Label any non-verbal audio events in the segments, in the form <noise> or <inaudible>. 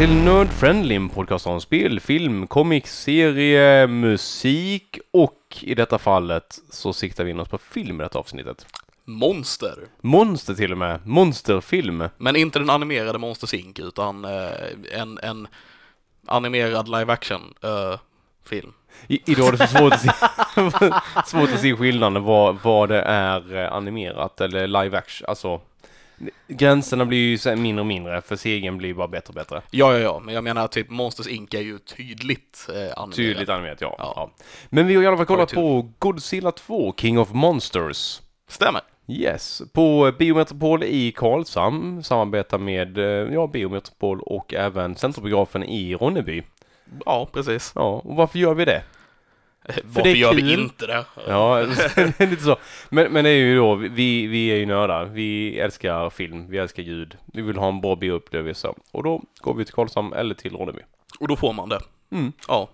till Nerd Friendly, en podcast om spel, film, comics, serie, musik och i detta fallet så siktar vi in oss på film i detta avsnittet. Monster. Monster till och med, monsterfilm. Men inte den animerade Monsters Inc. utan eh, en, en animerad live action eh, idag är det så svårt att se, <laughs> svårt att se skillnaden vad, vad det är eh, animerat eller live action, alltså gränserna blir ju så mindre och mindre för serien blir bara bättre och bättre. Ja, ja, ja, men jag menar typ Monsters Inc. är ju tydligt eh, animerat. Tydligt animerat, ja. Ja. ja. Men vi har i alla fall kollat på Godzilla 2, King of Monsters. Stämmer. Yes, på Biometropol i Karlshamn samarbetar med eh, ja, Biometropol och även Centrumbiografen i Ronneby. Ja, precis. Ja, och varför gör vi det? Varför gör vi inte det? Ja, <laughs> lite så. Men, men det är ju då, vi, vi är ju nördar. Vi älskar film, vi älskar ljud. Vi vill ha en bra bioupplevelse. Och då går vi till Karlshamn eller till Ronneby. Och då får man det. Mm. Ja.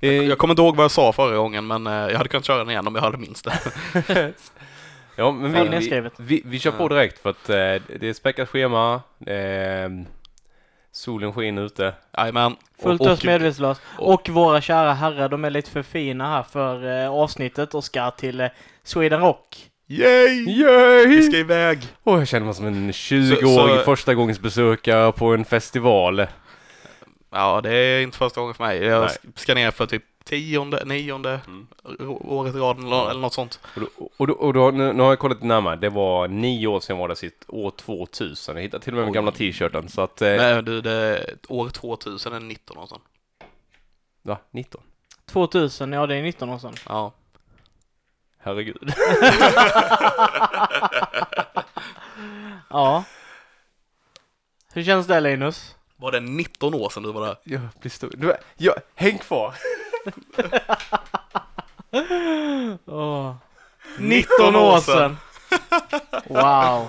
Eh, Jag kommer inte ihåg vad jag sa förra gången, men eh, jag hade kunnat köra den igen om jag hade minst det. <laughs> ja, men vi, vi, vi, vi kör på direkt för att eh, det är späckat schema. Eh, solen skiner ute. Jajamän. Fullt och- ös medvetslös. och- Och våra kära herrar, de är lite för fina här för eh, avsnittet och ska till eh, Sweden Rock. Yay! Yay! Vi ska iväg! Åh, jag känner mig som en 20-årig Så- första gångs besökare på en festival. Ja, det är inte första gången för mig. Jag Nej. ska ner för typ tionde, nionde Mm. året i rad eller, eller något sånt. Och, då, och, då, och då, nu, nu har jag kollat närmare. Det var nio år sedan var det sitt år 2000. Jag hittade till och med den gamla t-shirten. Så att, eh, Men du, det, år 2000 är 19 och sånt. va? 19? 2000, ja det är 19 år sedan. Ja. Herregud. <laughs> Ja. Hur känns det Linus? Var det 19 år sedan du var där? jag blir stor. Du, jag, häng kvar! <laughs> Åh. 19 år sedan! <laughs> Wow.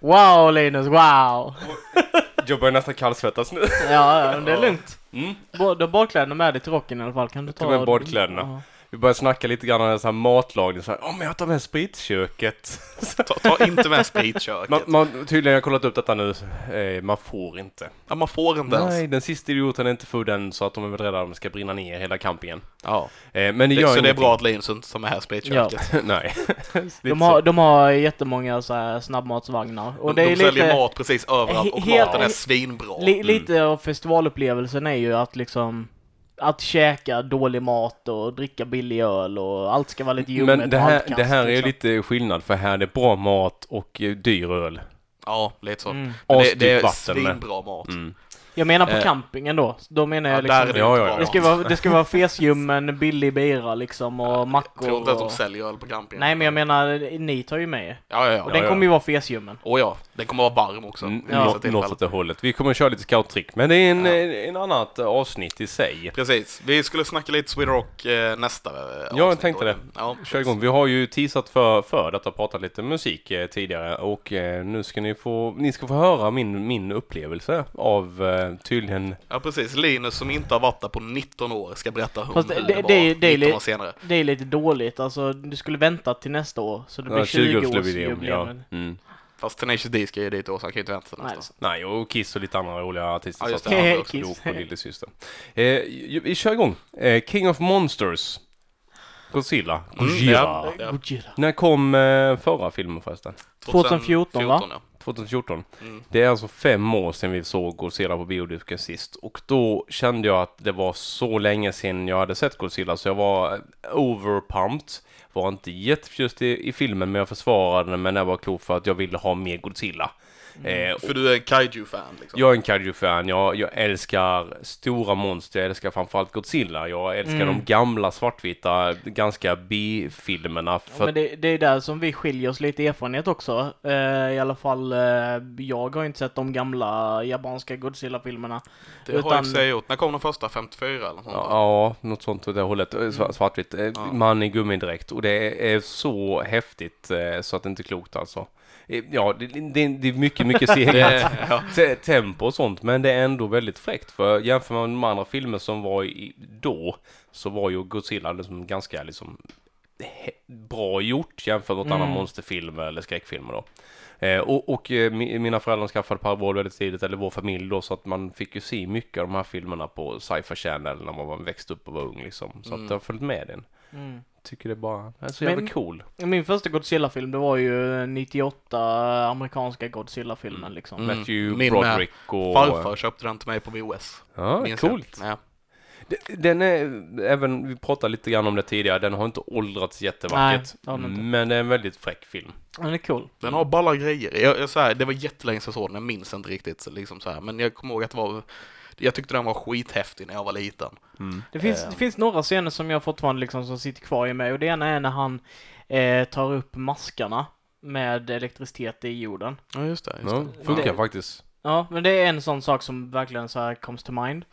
Wow Linus, wow! <laughs> Jag börjar nästan kallsvettas nu. Ja, ja, men det är lugnt. Mm. Du har badkläderna med dig till rocken i alla fall. Kan du ta... tog med badkläderna. Ja. Vi börjar snacka lite grann om så här matlagning. Så här, Åh, men jag tar med spritköket. <laughs> Ta, ta inte med spritköket. man, man, tydligen har jag kollat upp detta nu. Eh, man får inte. ja, man får inte ens. Nej, den sista idioten är inte full än så att de är väl rädda att de ska brinna ner hela campingen. Ja. Eh, men det Det, gör så det är ingenting. bra att Linus inte tar med här spritköket. <laughs> Nej. <laughs> De har, de har jättemånga så här snabbmatsvagnar. Och de det är de säljer lite... mat precis överallt och maten är svinbra. Li, lite av festivalupplevelsen är ju att liksom att käka dålig mat och dricka billig öl och allt ska vara lite ljummet Men det här, det här är liksom. lite skillnad för här är det bra mat och eh, dyr öl. Ja, lite så. Mm. Men det, det är svinbra mat. Mm. Jag menar på Eh, campingen då. Då menar Ja, jag där är liksom... det Ja, ja, ja. Det ska vara, det ska vara fesljummen, billig bira liksom och Jag mackor tror inte att de och... säljer öl på campingen. Nej men jag menar, ni tar ju med. Ja, ja, ja. Och den ja. kommer ju vara fesljummen. Och ja, den kommer vara varm också. Mm, Ja. tillfällen. Något åt det hållet. Vi kommer att köra lite scouttrick, men det är en, Ja. en, en annat eh, avsnitt i sig. Precis. Vi skulle snacka lite Sweden Rock eh, nästa eh, jag avsnitt tänkte då. det. Ja, Kör igång. Vi har ju teasat för, för detta och pratat lite musik eh, tidigare och eh, nu ska ni få, ni ska få höra min, min upplevelse av eh, tydligen, Ja, precis. Linus som inte har varit där på 19 år ska berätta hur, Fast det- det, var det är 19 li- år senare. Det är lite dåligt, alltså du skulle vänta till nästa år. Så det blir ja, 20-årsjubileum. 20-årsjubileum. Ja. Mm. Fast Tenacious D ska ju dit då, så han kan ju inte vänta till nästa. Nej, och Kiss och lite andra roliga artister. Ja, just det. Kiss. och lillasyster. Eh, vi kör igång. Eh, King of Monsters. Godzilla. Mm, Gojira. ja. Ja. Gojira. När kom eh, förra filmen förresten? 2014, va? ja. 2014. Mm. Det är alltså fem år sedan vi såg Godzilla på biodisken sist och då kände jag att det var så länge sedan jag hade sett Godzilla så jag var overpumped. Var inte jätteförtjust i, i filmen men jag försvarade den med näbbar och klor för att jag ville ha mer Godzilla. Eh, och För du är en kaiju-fan liksom? jag är en kaiju-fan, jag, jag älskar stora monster, jag älskar framförallt Godzilla, jag älskar Mm. de gamla svartvita, ganska B-filmerna. Ja, För men det, det är där som vi skiljer oss lite i erfarenhet också. Eh, I alla fall, eh, jag har inte sett de gamla japanska Godzilla-filmerna. Det har jag i och för sig gjort. När kom den första? 54 eller något sånt? Ja, något sånt åt det hållet. Eh, sva- Svartvitt. Eh, Ja. Man i gummidräkt. Och det är så häftigt eh, så att det inte är klokt alltså. Eh, Ja, det, det, det är mycket, mycket <laughs> Det, seglat ja. te- tempo och sånt. Men det är ändå väldigt fräckt. För jämför man med de andra filmer som var i, då så var ju Godzilla liksom ganska liksom bra gjort jämfört med Mm. andra monsterfilmer eller skräckfilmer då. Eh, och och eh, mi- mina föräldrar skaffade Parabol väldigt tidigt, eller vår familj då, så att man fick ju se mycket av de här filmerna på Sci-Fi Channel när man var växt upp och var ung liksom. Så Mm. att jag har följt med den. Mm. Tycker det bara är så jävla cool. Min första Godzilla-film, det var ju 98 amerikanska Godzilla-filmen Mm. liksom. Mm. Matthew Min Broderick och... Farfar köpte den till mig på VOS. Ja, minns jag. coolt. Ja. D- Den är, även, vi pratade lite grann om det tidigare, den har inte åldrats jättevackert. Nej, det den inte. men det är en väldigt fräck film. Den är cool. Den har balla grejer. Jag, jag, så här, det var jättelänge sedan jag såg den, jag minns inte riktigt. Liksom så här. Men jag kommer ihåg att det var, jag tyckte den var skithäftig när jag var liten. Det finns, Eh. det finns några scener som jag fortfarande liksom som sitter kvar i mig och det ena är när han eh, tar upp maskarna med elektricitet i jorden. Ja, just det. Just Ja, det. funkar Det- faktiskt. Ja, men det är en sån sak som verkligen så här comes to mind.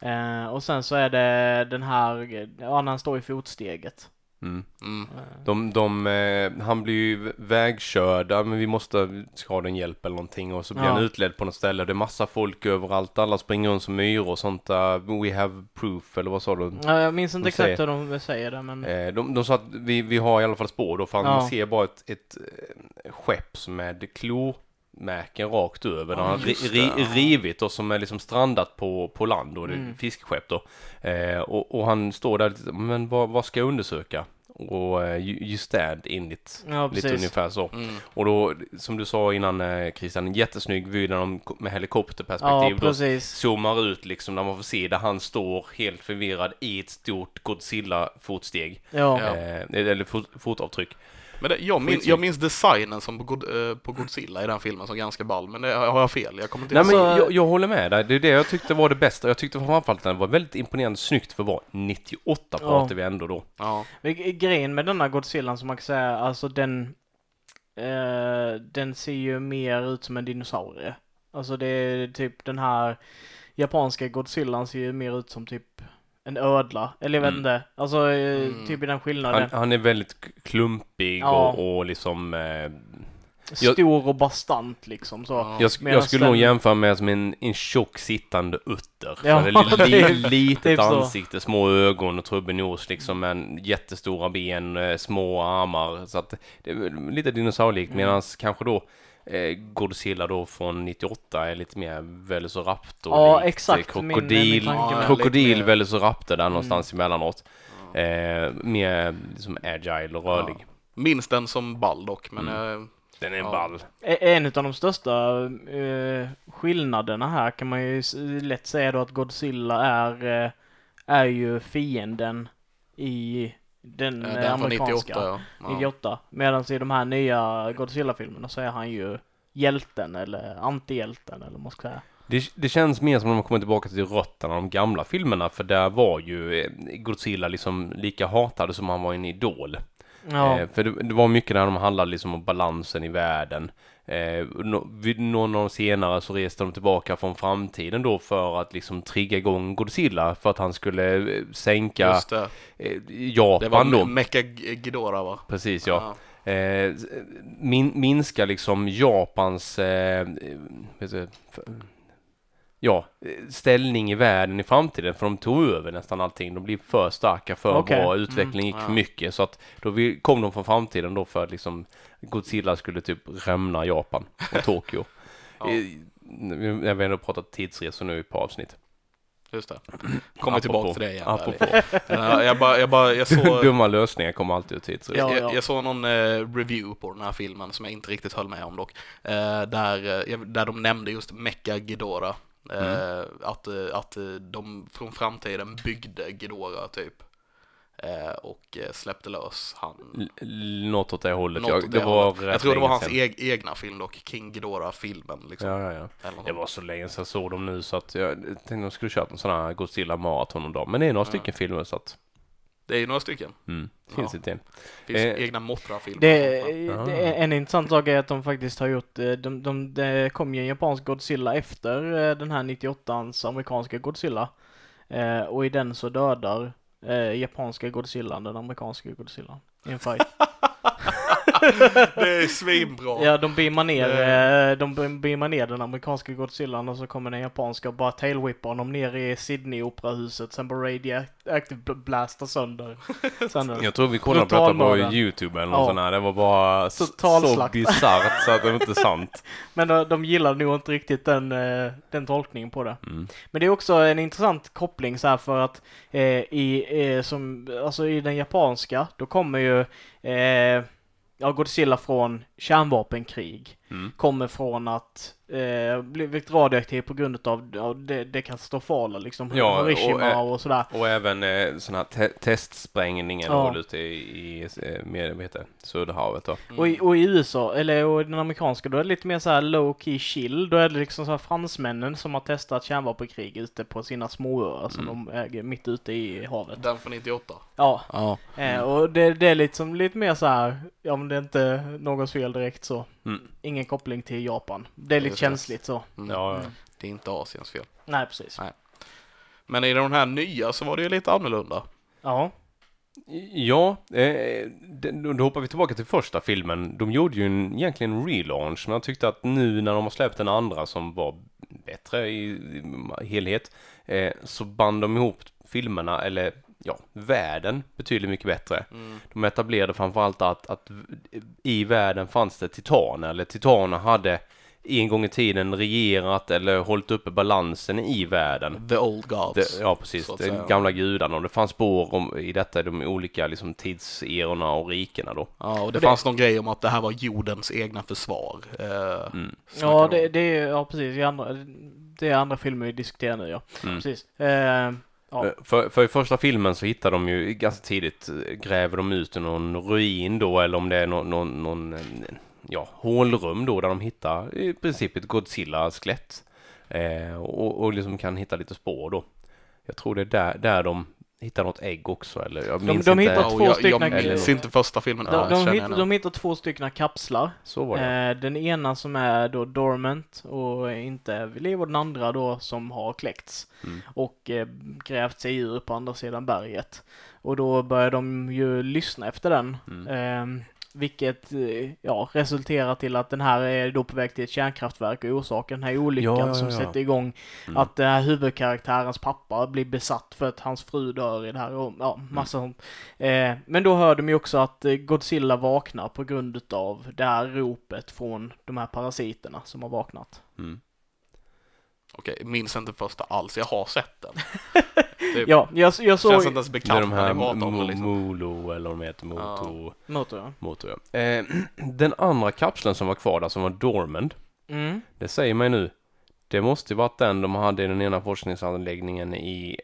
Eh, och sen så är det den här, ja när han står i fotsteget. Mm. Mm. Eh, De, de, eh, han blir ju vägkörd, ja, men vi måste, ha den hjälp eller någonting och så blir Ja. han utledd på något ställe. Det är massa folk överallt, alla springer runt som myror och sånt. We have proof, eller vad sa du? Ja, jag minns inte exakt hur de säger det men... Eh, de, de sa att vi, vi har i alla fall spår då, för han Ja. ser bara ett, ett eh, skepp med klormärken rakt över. Ja, han har ri, ri, ja. rivit och som är liksom strandat på, på land då, det är Mm. fiskskepp då. Eh, och, och han står där men vad, vad ska jag undersöka? Och eh, you, you stand in it. Ja, Lite precis. ungefär så. Mm. Och då, som du sa innan eh, Christian, en jättesnygg vy de med Ja, helikopterperspektiv då precis. zoomar ut liksom när man får se där han står helt förvirrad i ett stort Godzilla-fotsteg. Ja. Ja. Eh, eller fot, fotavtryck. Men det, jag, min, jag minns designen som på, God, eh, på Godzilla i den filmen som ganska ball, men det har jag fel. Jag kommer inte Nej men Alltså- jag, jag håller med dig. Det är det jag tyckte var det bästa. Jag tyckte framförallt att den var väldigt imponerande snyggt för att vara 98 pratar vi ändå då. Ja. Grejen med denna Godzilla som man kan säga, alltså den, eh, den ser ju mer ut som en dinosaurie. Alltså det är typ den här japanska Godzillan ser ju mer ut som typ en ödla. Eller jag vet Mm. inte. Alltså eh, Mm. typ i den skillnaden. Han, han är väldigt klumpig Ja. och, och liksom... Eh, jag- Stor och bastant liksom så. Ja. jag, jag skulle nog den- jämföra med som en, en tjock sittande utter. Ja, det är li, <laughs> li, litet typ så. ansikte, små ögon och trubbig nos liksom, men jättestora ben, eh, små armar. Så att det är lite dinosaurielikt, Mm. medan kanske då eh, Godzilla då från 98 är lite mer Velociraptor Ja, exakt, min- Krokodil, min med. krokodil Velociraptor där Mm. någonstans emellanåt. Ja. Eh, mer liksom agile och rörlig. Ja. Minns den som ball dock, men Mm. eh, Den är Ja. ball. En av de största eh, skillnaderna här kan man ju lätt säga då att Godzilla är, eh, är ju fienden i den, eh, den amerikanska 98 ja. ja. 98. Medan i de här nya Godzilla-filmerna så är han ju hjälten eller antihjälten eller vad man ska säga. Det, det känns mer som om de kommer tillbaka till rötterna av de gamla filmerna för där var ju eh, Godzilla liksom lika hatad som han var en idol. Ja, Eh, för det, det var mycket där de handlade liksom om balansen i världen. Eh, nå- vid någon av de senare så reste de tillbaka från framtiden då för att liksom trigga igång Godzilla för att han skulle eh, sänka Just det. eh, Det Japan var då. Mecha Ghidorah va? Precis ja. Eh, min, minska liksom Japans eh, vet du, f- ja, eh, ställning i världen i framtiden för de tog över nästan allting. De blev för starka, för Okej. bra, utvecklingen gick Mm, ja. mycket så att då vi, kom de från framtiden då för att liksom Godzilla skulle typ rämna Japan och <laughs> Tokyo. Ja. Eh, Jag vet ändå pratat tidsresor nu i ett par avsnitt. Just det. Kommer tillbaka till det igen. Apropå Ja, jag bara, jag bara, jag <laughs> såg, dumma lösningar kommer alltid ut tidsresor. Ja, jag, ja. jag såg någon eh, review på den här filmen som jag inte riktigt höll med om dock. Eh, där, eh, där de nämnde just Mecha Ghidorah. Eh, Att, eh, att eh, de från framtiden byggde Ghidorah typ. Och släppte lös han. L- Något åt det hållet. Något jag, det det var hållet. Jag tror det var hans eg, egna film dock, King Ghidorah-filmen. Liksom. Ja, ja, ja. Det var så länge sedan jag såg dem nu så att jag tänkte de skulle kört en sån här Godzilla maraton om dagen. Men det är några Ja. stycken filmer så att, Det är ju några stycken. mm, finns Ja. inte en. Det finns Eh, egna Mothra-filmer. Det, det är en intressant sak är att de faktiskt har gjort, eh, de, de, det kom ju en japansk Godzilla efter eh, den här 98ans amerikanska Godzilla. Eh, och i den så dödar eh, japanska Godzilla den amerikanska Godzilla i en fight. <laughs> Det är svinbra. Ja, de beamar ner, Eh. eh, de beamar ner den amerikanska Godzillan och så kommer den japanska och bara tailwhippar honom ner i Sydney-operahuset. Sen bara radioactive bl- blastar sönder. <laughs> sönder. Jag tror vi kollade på detta på. YouTube eller något Ja. sånt här. Det var bara så <laughs> bisarrt så att det var inte sant. <laughs> Men de, de gillar nog inte riktigt den, eh, den tolkningen på det. Mm. Men det är också en intressant koppling så här för att eh, i, eh, som, alltså i den japanska, då kommer ju eh, ja, Godzilla från kärnvapenkrig. Mm. Kommer från att eh, blivit radioaktiv på grund av, av det, det katastrofala liksom. Ja, och, Hiroshima eh, och, sådär. Och även eh, sån här te testsprängningen Ja. ja. ute i, i eh, med, vad heter Söderhavet då. Mm. Och, i, och i USA, eller och i den amerikanska, då är det lite mer så här low key chill. Då är det liksom så här fransmännen som har testat kärnvapenkrig ute på sina småöar som Mm. de äger mitt ute i havet. Den från 98. Ja, Ja. eh, och det, det är liksom lite mer så här, ja men det är inte någons fel direkt så. Mm. Ingen koppling till Japan. Det är lite Just det. känsligt så. Mm. Ja, ja. Det är inte Asiens fel. Nej, precis. Nej. Men i den här nya så var det ju lite annorlunda. Ja. Ja, eh, då då hoppar vi tillbaka till första filmen. De gjorde ju en, egentligen en relaunch, men jag tyckte att nu när de har släppt den andra som var bättre i, i helhet, eh, så band de ihop filmerna, eller ja, världen betydligt mycket bättre. Mm. De etablerade framförallt att, att i världen fanns det titaner, eller titaner hade en gång i tiden regerat eller hållit uppe balansen i världen. The Old Gods. Det, ja, precis. De gamla gudarna. Och det fanns spår om, i detta, i de olika liksom, tidserorna och rikena då. Ja, och det Och det- fanns någon grej om att det här var jordens egna försvar. Eh, Mm. Ja, de det, det är, ja precis. I andra, det är andra filmer vi diskuterar nu ja. Mm. Precis. Eh, ja. Eh, för, för i första filmen så hittar de ju ganska tidigt, eh, gräver de ut någon ruin då, eller om det är någon, någon, någon ja, hålrum då, där de hittar i princip ett Godzilla-skelett. Eh, och, och liksom kan hitta lite spår då. Jag tror det är där, där de hittar något ägg också, eller jag De- minns de inte. hittar Ja, två jag, stycken- Jag minns eller- inte första filmen De, alls, de, hitt, jag de hittar två stycken kapslar. Så var det. Eh, den ena som är då dormant och inte vid liv och den andra då som har kläckts Mm. och eh, grävt sig ur på andra sidan berget. Och då börjar de ju lyssna efter den. Mm. Eh, vilket eh, ja, resulterar till att den här är då på väg till ett kärnkraftverk och orsakar den här olyckan Ja, ja, som ja. sätter igång Mm. att den här huvudkaraktärens pappa blir besatt för att hans fru dör i det här och ja, massa sånt. Eh, men då hör de ju också att eh, Godzilla vaknar på grund utav det här ropet från de här parasiterna som har vaknat. Mm. Okej, minns inte första alls. Jag har sett den. <laughs> Det Ja, jag, jag känns såg... inte ens bekant de när här Mo- liksom. Molo, eller vad de heter, Moto. Motor, ja. motor ja. Eh, <clears throat> den andra kapseln som var kvar där, som var Dormand, Mm. det säger mig nu, det måste ju varit den de hade i den ena forskningsanläggningen i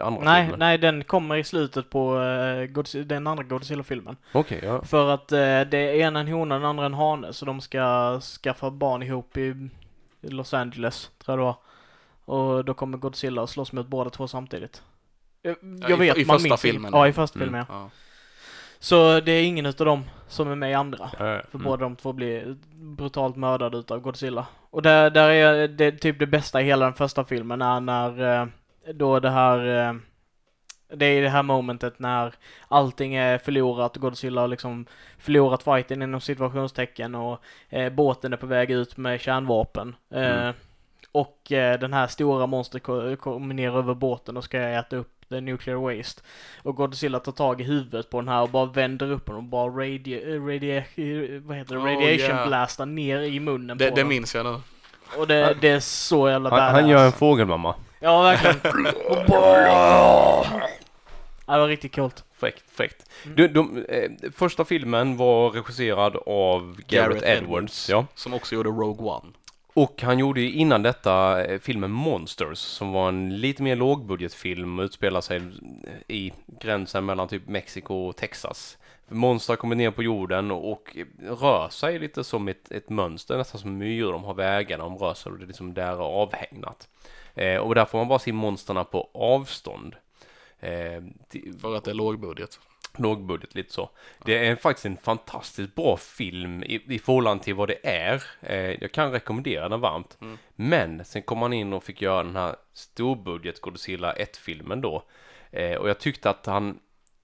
andra Nej, filmen. nej, den kommer i slutet på eh, Godzilla, den andra Godzilla-filmen. Okej, ja. För att eh, det är ena en hona, den andra en hane, så de ska skaffa barn ihop i Los Angeles, tror jag det var. Och då kommer Godzilla och slåss mot båda två samtidigt. Jag, Ja, jag i- vet, i man första filmen. Ja, ja. i första Mm. filmen ja. Ja. Så det är ingen utav dem som är med i andra. ja, ja. För Mm. båda de två blir brutalt mördade utav Godzilla. Och där, där är det typ det bästa i hela den första filmen är när eh, då det här eh, det är det här momentet när allting är förlorat, Godzilla har liksom förlorat fighten inom situationstecken och eh, båten är på väg ut med kärnvapen. Eh, Mm. Och eh, den här stora monstret ko- kommer ner över båten och ska äta upp the nuclear waste. Och Godzilla tar tag i huvudet på den här och bara vänder upp den och bara radi- eh, radia- vad heter det? Oh, radiation yeah. blastar ner i munnen Det, på det den. minns jag nu. Och det, det är så jävla Han, badass. han gör en fågelmamma. Ja, verkligen. <laughs> Det var riktigt coolt. Fräckt, fräckt. Mm. Du, de, eh, första filmen var regisserad av Gareth, Gareth Edwards. Ja. Som också gjorde Rogue One. Och han gjorde ju innan detta eh, filmen Monsters som var en lite mer lågbudgetfilm och utspelar sig eh, i gränsen mellan typ Mexiko och Texas. Monster kommer ner på jorden och, rör sig lite som ett, ett mönster, nästan som myror. De har vägar de rör sig och det är liksom där avhägnat. Eh, och där får man bara se monsterna på avstånd. Eh, till- För att det är lågbudget lågbudget lite så. Det är faktiskt en fantastiskt bra film i, i förhållande till vad det är. Eh, jag kan rekommendera den varmt. Mm. Men sen kom han in och fick göra den här storbudget Godzilla 1-filmen då. Eh, och jag tyckte att han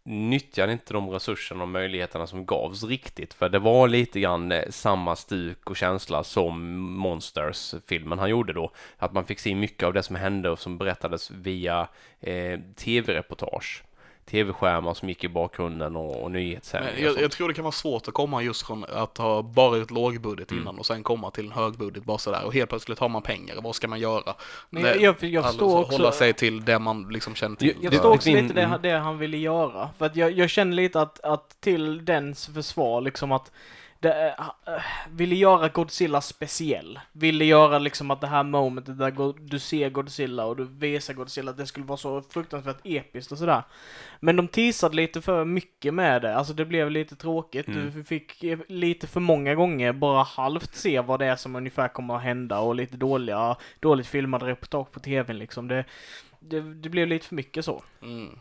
nyttjade inte de resurserna och möjligheterna som gavs riktigt. För det var lite grann eh, samma stuk och känsla som Monsters-filmen han gjorde då. Att man fick se mycket av det som hände och som berättades via eh, tv-reportage tv-skärmar som gick i bakgrunden och, och nyhetssändningar. Jag, jag, tror det kan vara svårt att komma just från att ha bara ett lågbudget mm. innan och sen komma till en högbudget bara sådär och helt plötsligt har man pengar. Vad ska man göra? Men jag, jag, jag alltså, också. Hålla sig till det man liksom känner till. Jag, jag förstår också lite det, det han ville göra. För att jag, jag känner lite att, att till dens försvar liksom att det, äh, ville göra Godzilla speciell. Ville göra liksom att det här momentet där du ser Godzilla och du visar Godzilla, att det skulle vara så fruktansvärt episkt och sådär. Men de teasade lite för mycket med det, alltså det blev lite tråkigt. Mm. Du fick lite för många gånger bara halvt se vad det är som ungefär kommer att hända och lite dåliga, dåligt filmade reportage på tvn liksom. Det, det, det, blev lite för mycket så. Mm.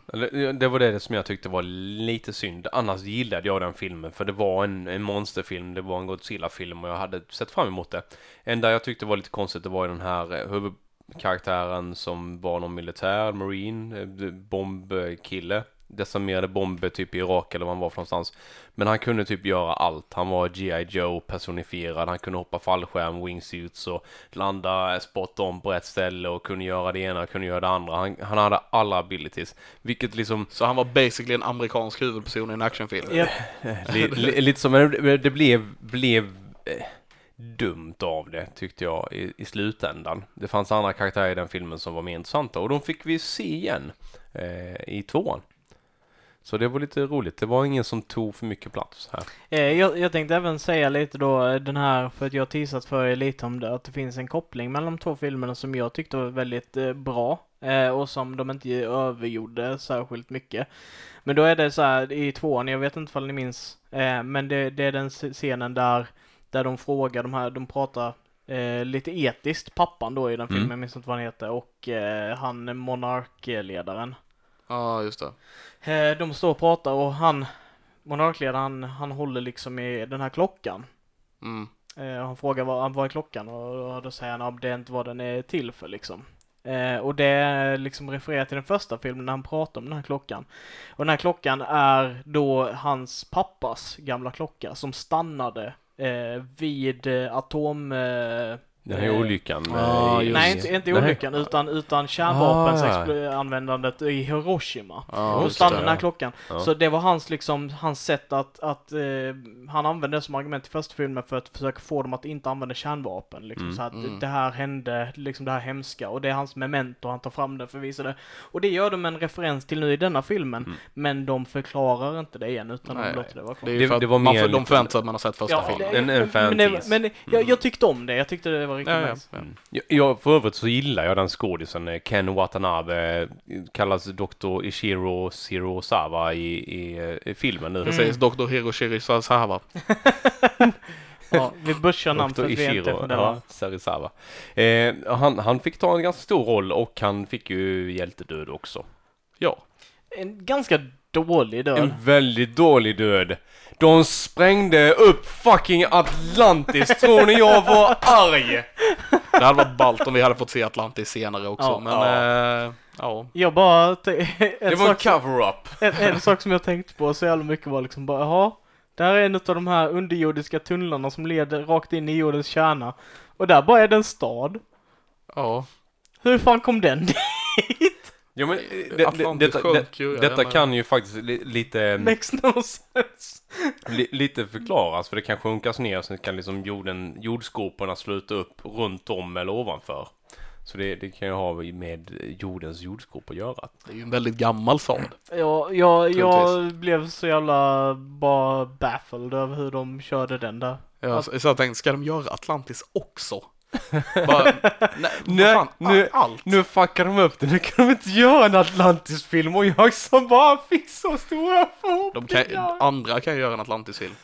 Det var det som jag tyckte var lite synd. Annars gillade jag den filmen för det var en, en monsterfilm, det var en Godzilla-film och jag hade sett fram emot det. Enda jag tyckte var lite konstigt det var den här eh, huvudkaraktären som var någon militär, marine, eh, bombkille desarmerade bomber typ i Irak eller var han var för någonstans. Men han kunde typ göra allt. Han var G.I. Joe personifierad. Han kunde hoppa fallskärm, wingsuits och landa spot on på rätt ställe och kunde göra det ena och kunde göra det andra. Han, han hade alla abilities. Vilket liksom... Så han var basically en amerikansk huvudperson i en actionfilm? Yep. <laughs> lite så, men det, det blev, blev eh, dumt av det tyckte jag i, i slutändan. Det fanns andra karaktärer i den filmen som var mer intressanta och de fick vi se igen eh, i tvåan. Så det var lite roligt. Det var ingen som tog för mycket plats här. Eh, jag, jag tänkte även säga lite då eh, den här, för att jag har teasat för er lite om det, att det finns en koppling mellan de två filmerna som jag tyckte var väldigt eh, bra och som de inte övergjorde särskilt mycket. Men då är det så här i tvåan, jag vet inte om ni minns, men det, det är den scenen där, där de frågar de här, de pratar Eh, lite etiskt, pappan då i den filmen, mm. jag minns inte vad han heter, och eh, han monarkledaren. Ja, just det. Eh, de står och pratar och han, monarkledaren, han håller liksom i den här klockan. Mm. Eh, han frågar vad, vad är klockan och då säger han att det är inte vad den är till för liksom. Eh, och det liksom refererar till den första filmen när han pratar om den här klockan. Och den här klockan är då hans pappas gamla klocka som stannade vid atom... Den här olyckan? Ah, nej, inte, inte olyckan utan, utan kärnvapensanvändandet ah. i Hiroshima. Ah, Då stannade den här klockan. Ah. Så det var hans, liksom, hans sätt att, att eh, han använde det som argument i första filmen för att försöka få dem att inte använda kärnvapen. Liksom, mm. Så att mm. det här hände, liksom det här hemska. Och det är hans memento, han tar fram det för att visa det. Och det gör de en referens till nu i denna filmen. Mm. Men de förklarar inte det igen utan nej, de låter det vara kvar. Det, för att det var mer man, de förväntar sig att man har sett första ja, filmen. Det, en, en men, men, men jag, jag tyckte om det, jag tyckte det var riktigt ja, nice. Ja. Mm. Jag, för övrigt så gillar jag den skådisen, eh, Ken Watanabe, kallas Dr. Ishiro Shirosawa i, i, i filmen nu. Precis, mm. Dr. Hiroshiri Shirosawa. <laughs> ja, vi börsar namn för att vi inte för det ja, Serisawa. Eh, han, han fick ta en ganska stor roll och han fick ju hjältedöd också. Ja. En ganska dålig död. En väldigt dålig död. De sprängde upp fucking Atlantis, tror ni jag var arg? Det hade varit ballt om vi hade fått se Atlantis senare också, ja. men ja. Äh, ja. Jag bara... <laughs> Det var en cover-up. En, en, sak som jag tänkte på så jävla mycket var liksom bara, jaha, det här är en av de här underjordiska tunnlarna som leder rakt in i jordens kärna. Och där bara är det en stad. Ja. Hur fan kom den <laughs> dit? Jo men det, det, detta, det, detta kan ju faktiskt li, lite... <laughs> Makes no sense. Li, lite förklaras för det kan sjunkas ner sen kan liksom jorden, jordskoporna sluta upp runt om eller ovanför. Så det, det kan ju ha med jordens jordskop att göra. Det är ju en väldigt gammal stad. Ja, jag, jag blev så jävla bara baffled över hur de körde den där. Ja, så jag tänkte, ska de göra Atlantis också? <laughs> Bara, nej, nej fan, nu, allt. nu fuckar de upp det. Nu kan de inte göra en Atlantis-film och jag som bara fick så stora förhoppningar. De kan, andra kan göra en Atlantis-film.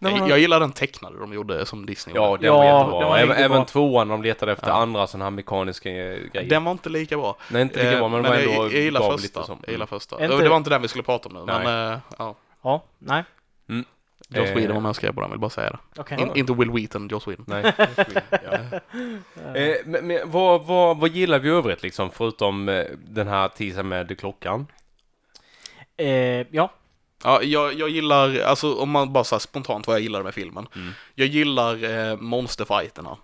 Mm. Jag, jag gillar den tecknade de gjorde som Disney Ja, den ja, var jättebra. Var även, även tvåan de letade efter ja. andra sådana här mekaniska grejer. Den var inte lika bra. Nej, inte lika bra, men, men den var ändå jag, jag gillar första. Jag gillar första. Inte... Det var inte den vi skulle prata om nu, nej. men äh, ja. Ja, nej. Mm. Joss eh, Whedon var med och skrev på den, vill bara säga det. Okay. In, inte Will Wheaton, Joss Whedon. Nej, <laughs> ja. eh, men, men vad, vad, vad gillar vi övrigt liksom, förutom eh, den här teasern med klockan? Eh, ja, Ja, jag, jag gillar, alltså om man bara här spontant vad jag gillar med filmen. Mm. Jag gillar eh, monsterfighterna.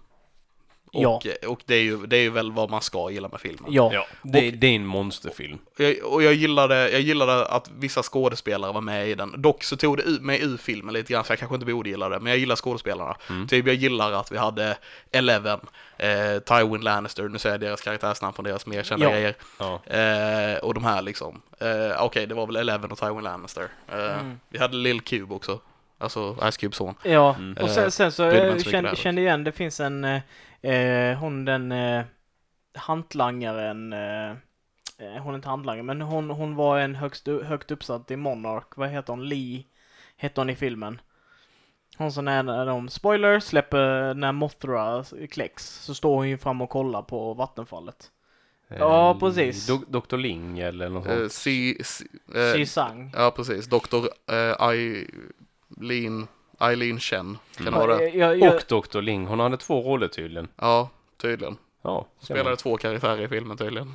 Ja. Och, eh, och det, är ju, det är ju väl vad man ska gilla med filmen. ja. Ja, det, det är en monsterfilm. Jag, och jag gillade, jag gillade att vissa skådespelare var med i den. Dock så tog det mig ur filmen lite grann, så jag kanske inte borde gilla det. Men jag gillar skådespelarna. Mm. Typ jag gillar att vi hade Eleven, eh, Tywin Lannister, nu säger jag deras karaktärsnamn från deras mer kända Ja. grejer. Ja. Eh, och de här liksom. Eh, Okej, det var väl Eleven och Tywin Lannister. Eh, Mm. Vi hade Lil Cube också. Alltså Ice Cubes son. Ja, Mm. och Eh, sen, sen så eh, kände, kände igen, det finns en, eh, hon den eh, hantlangaren, eh, eh, hon är inte hantlangare, men hon, hon var en högst, högt uppsatt i Monarch, vad heter hon, Lee, hette hon i filmen. Hon som när, när de, spoiler, släpper när Mothra kläcks, så står hon ju fram och kollar på vattenfallet. Ja, Eh, precis. Do- Dr. Ling eller något Eh, sånt. si, si, She eh, sang. ja, precis. Dr. Eh, Eileen, Eileen Chen. Kan det vara det? Jag, jag, Och Dr. Ling, hon hade två roller tydligen. Ja, tydligen. Ja, Spelade två karaktärer i filmen tydligen.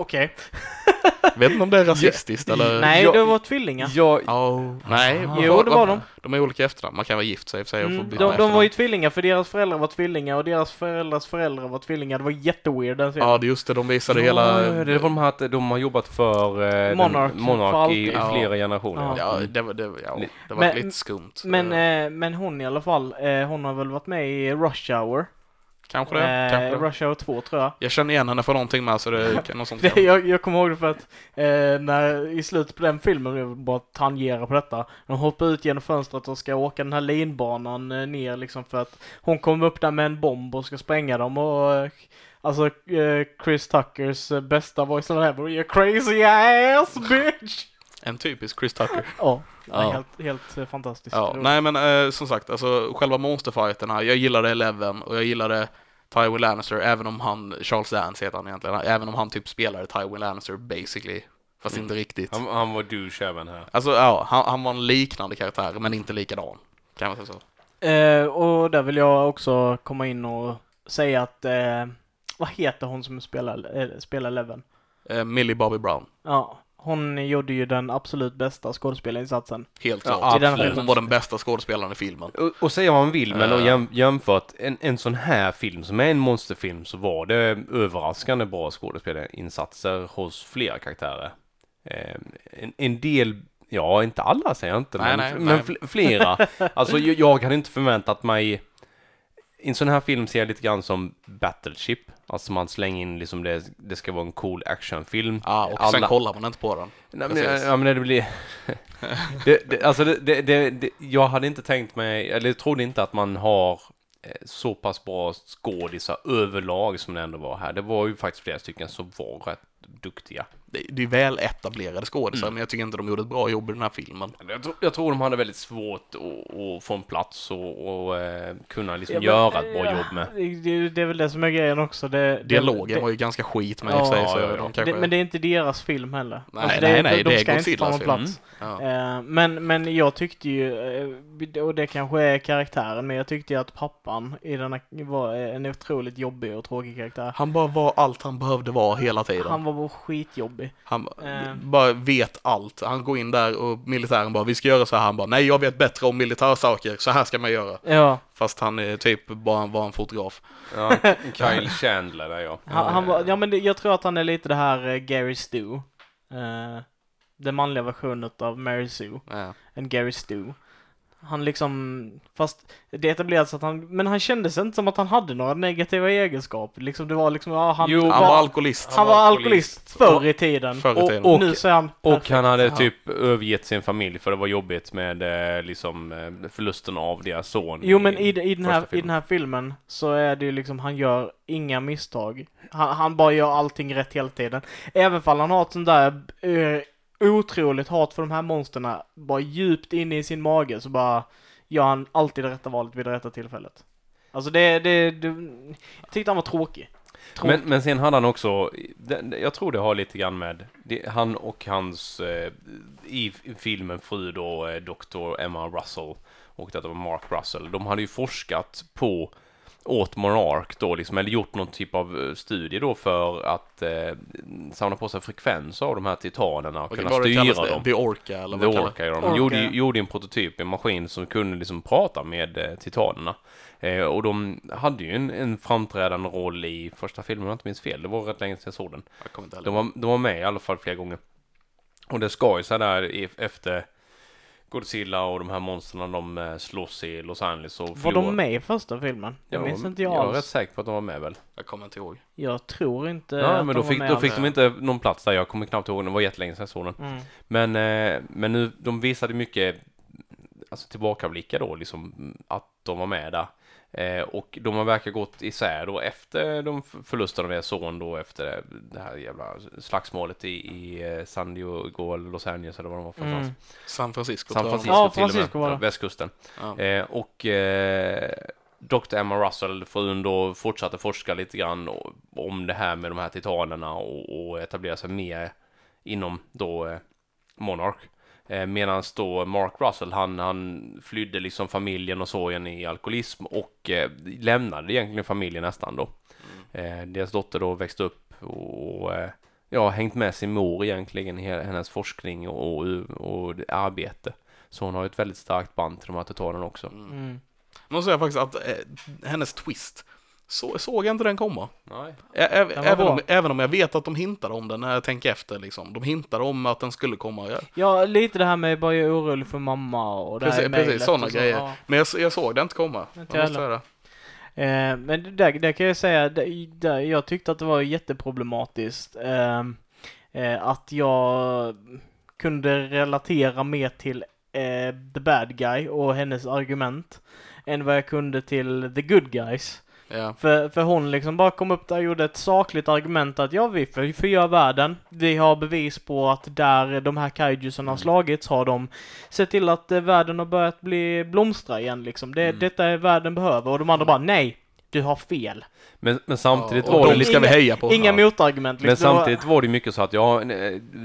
Okej. <laughs> Vet inte om det är rasistiskt eller? Nej, jag- det var tvillingar. Ja, Oh, nej. Jo, vad- det var de. De är olika efternamn. Man kan vara gift sig i och för sig Mm, de, de var ju tvillingar för deras föräldrar var tvillingar och deras föräldrars föräldrar var tvillingar. Det var jätteweird den filmen. Ja, det är just det. De visade ja, hela... det var de här att de har jobbat för eh, Monarch, den, för Monarch alltid. i, i Ja. flera generationer. Ja. Ja, det var, det, ja, det var Men- lite skumt. Men, eh, men hon i alla fall, eh, hon har väl varit med i Rush Hour. Kanske det. Eh, kanske det. Rush Hour 2 tror jag. Jag känner igen henne för någonting med så det kan något sånt. <laughs> Det, jag, jag kommer ihåg det för att eh, när, i slutet på den filmen, jag bara tangera på detta, de hoppar ut genom fönstret och ska åka den här linbanan eh, ner liksom för att hon kommer upp där med en bomb och ska spränga dem och eh, Alltså eh, Chris Tuckers eh, bästa voice ever, you crazy ass bitch! En typisk Chris Tucker. Ja, Ja. helt, helt eh, fantastiskt. Ja, nej men eh, som sagt, alltså själva monsterfighterna, jag gillade Eleven och jag gillade Tywin Lannister, även om han, Charles Dance heter han egentligen, även om han typ spelade Tywin Lannister basically, fast Mm. inte riktigt. Han, han var douche även här. Alltså ja, han, han var en liknande karaktär, men inte likadan. Kan man säga så. Eh, och där vill jag också komma in och säga att, eh, vad heter hon som spelar, eh, spelar Eleven? Eh, Millie Bobby Brown, Ja, hon gjorde ju den absolut bästa skådespelarinsatsen. helt Ja, klart. Den absolut. Hon var den bästa skådespelaren i filmen. Och, och säga vad man vill, men Ja. uh. jäm, jämfört en, en sån här film som är en monsterfilm så var det överraskande bra skådespelarinsatser hos flera karaktärer. Eh, en, en del, ja inte alla säger jag inte, Nej, men, nej, men nej. fl- flera. <laughs> alltså jag, jag hade inte förväntat mig i en sån här film ser jag lite grann som Battleship. Alltså man slänger in liksom det, det ska vara en cool actionfilm. Ja, och sen kollar man inte på den. Nej, men, Precis. ja, men det blir... <laughs> det, det, alltså det, det, jag hade inte tänkt mig, eller jag trodde inte att man har eh, så pass bra skådisar överlag som det ändå var här. Det var ju faktiskt flera stycken som var rätt duktiga. Det, är väl etablerade skådisar, Mm. men jag tycker inte de gjorde ett bra jobb i den här filmen. Jag, tror- jag tror de hade väldigt svårt att, få en plats och, och eh, kunna liksom Ja, men, göra ett bra ja, jobb med. Det, det är väl det som är grejen också. Det, Dialogen det, var ju ganska skit med i Ja, för sig, så ja, de kanske... men det är inte deras film heller. Nej, Alltså, nej, nej, de, de ska inte ta Godzillas någon film. plats. ja. Eh, men, men jag tyckte ju, eh, och det kanske är karaktären, men jag tyckte ju att pappan i den här var en otroligt jobbig och tråkig karaktär. Han bara var allt han behövde vara hela tiden. Han var bara skitjobbig. Han Eh. bara vet allt. Han går in där och militären bara, vi ska göra så här. Han bara, nej jag vet bättre om militärsaker, så här ska man göra. Ja, Fast han är typ bara var en fotograf. Ja, <laughs> Kyle Chandler där ja. han, han var, ja men det, jag tror att han är lite det här eh, Gary Stu. Uh, den manliga versionen av Mary Sue. Ja. En Gary Stu. Han liksom, fast det etablerades att han, men han kändes inte som att han hade några negativa egenskaper. Liksom det var liksom, ja han, Jo, Han var alkoholist. han var alkoholist förr i tiden. Förr i Och- tiden. och- nu så är han Och han hade typ övergett sin familj för det var jobbigt med eh, liksom eh, förlusten av deras son. Jo men i, i, den här, i den här filmen så är det ju liksom, han gör inga misstag. Han, han bara gör allting rätt hela tiden. Även fall han har ett sånt där eh, otroligt hat för de här monsterna, bara djupt inne i sin mage så bara gör han alltid det rätta valet vid det rätta tillfället. Alltså det, det, det jag tyckte han var tråkig. Tråkig. Men, men sen hade han också, jag tror det har lite grann med, det, han och hans, eh, i filmen fru då, eh, Dr. Emma Russell och det var Mark Russell, de hade ju forskat på åt Monark då liksom, eller gjort någon typ av eh, studie då för att eh, samla på sig frekvenser av de här titanerna och Och kunna det styra det? dem. The Orca eller vad Orca, ja. Orca. De gjorde, gjorde en prototyp, en maskin som kunde liksom prata med eh, titanerna. Eh, och de hade ju en, en framträdande roll i första filmen om jag inte minns fel. Det var rätt länge sedan jag såg den. Jag De var, de var med i alla fall flera gånger. Och det ska ju så där i- efter Godzilla och de här monstren de eh, slåss i Los Angeles och Var förlorar. de med i första filmen? Det Ja, minns inte jag Jag är rätt säker på att de var med väl. Jag kommer inte ihåg. Jag tror inte Ja, att men de då var fick, med då fick de inte någon plats där. Jag kommer knappt ihåg. Det var jättelänge sedan jag såg den. Mm. Men, eh, men nu, de visade mycket alltså tillbakablickar då, liksom att de var med där. Eh, och de har verkar gått isär då efter de förlusten av deras son då efter det, här jävla slagsmålet i, i eh, San Diego eller Los Angeles eller vad de var för. Mm. San Francisco San Francisco Ja, till och med, Francisco var det. ja, västkusten. Ja. Eh, och eh, Dr. Emma Russell, frun då, fortsatte forska lite grann om det här med de här titanerna och, och etablera sig mer inom då eh, Monarch. Eh, Medan då Mark Russell, han, han flydde liksom familjen och sorgen i alkoholism och eh, lämnade egentligen familjen nästan då. Eh, deras dotter då växte upp och eh, ja, hängt med sin mor egentligen i he- hennes forskning och, och, och arbete. Så hon har ett väldigt starkt band till de här titanerna också. Mm. Måste säga faktiskt att eh, hennes twist, så, såg jag inte den komma. Nej. Ä- ä- Den även, bra. om, även om jag vet att de hintade om den när jag tänker efter liksom. De hintade om att den skulle komma. Ja. Ja, lite det här med bara jag är orolig för mamma och det här Precis, mejlet precis sådana så. grejer. Ja. Men jag, jag såg det inte komma. Inte Jag måste det. Eh, men det där, där kan jag säga, där, där, jag tyckte att det var jätteproblematiskt. Eh, eh, att jag kunde relatera mer till eh, the bad guy och hennes argument än vad jag kunde till the good guys. Ja. För, för hon liksom bara kom upp där och gjorde ett sakligt argument att ja, vi för- förgör världen. Vi har bevis på att där de här kaijusen har slagits har de sett till att eh, världen har börjat bli blomstra igen liksom. Det, Mm. Detta är världen behöver och de andra bara nej, du har fel. Men, men samtidigt Ja, var det de lite... ska vi heja på. Inga Ja. motargument. Men Liksom. Var- samtidigt var det mycket så att ja,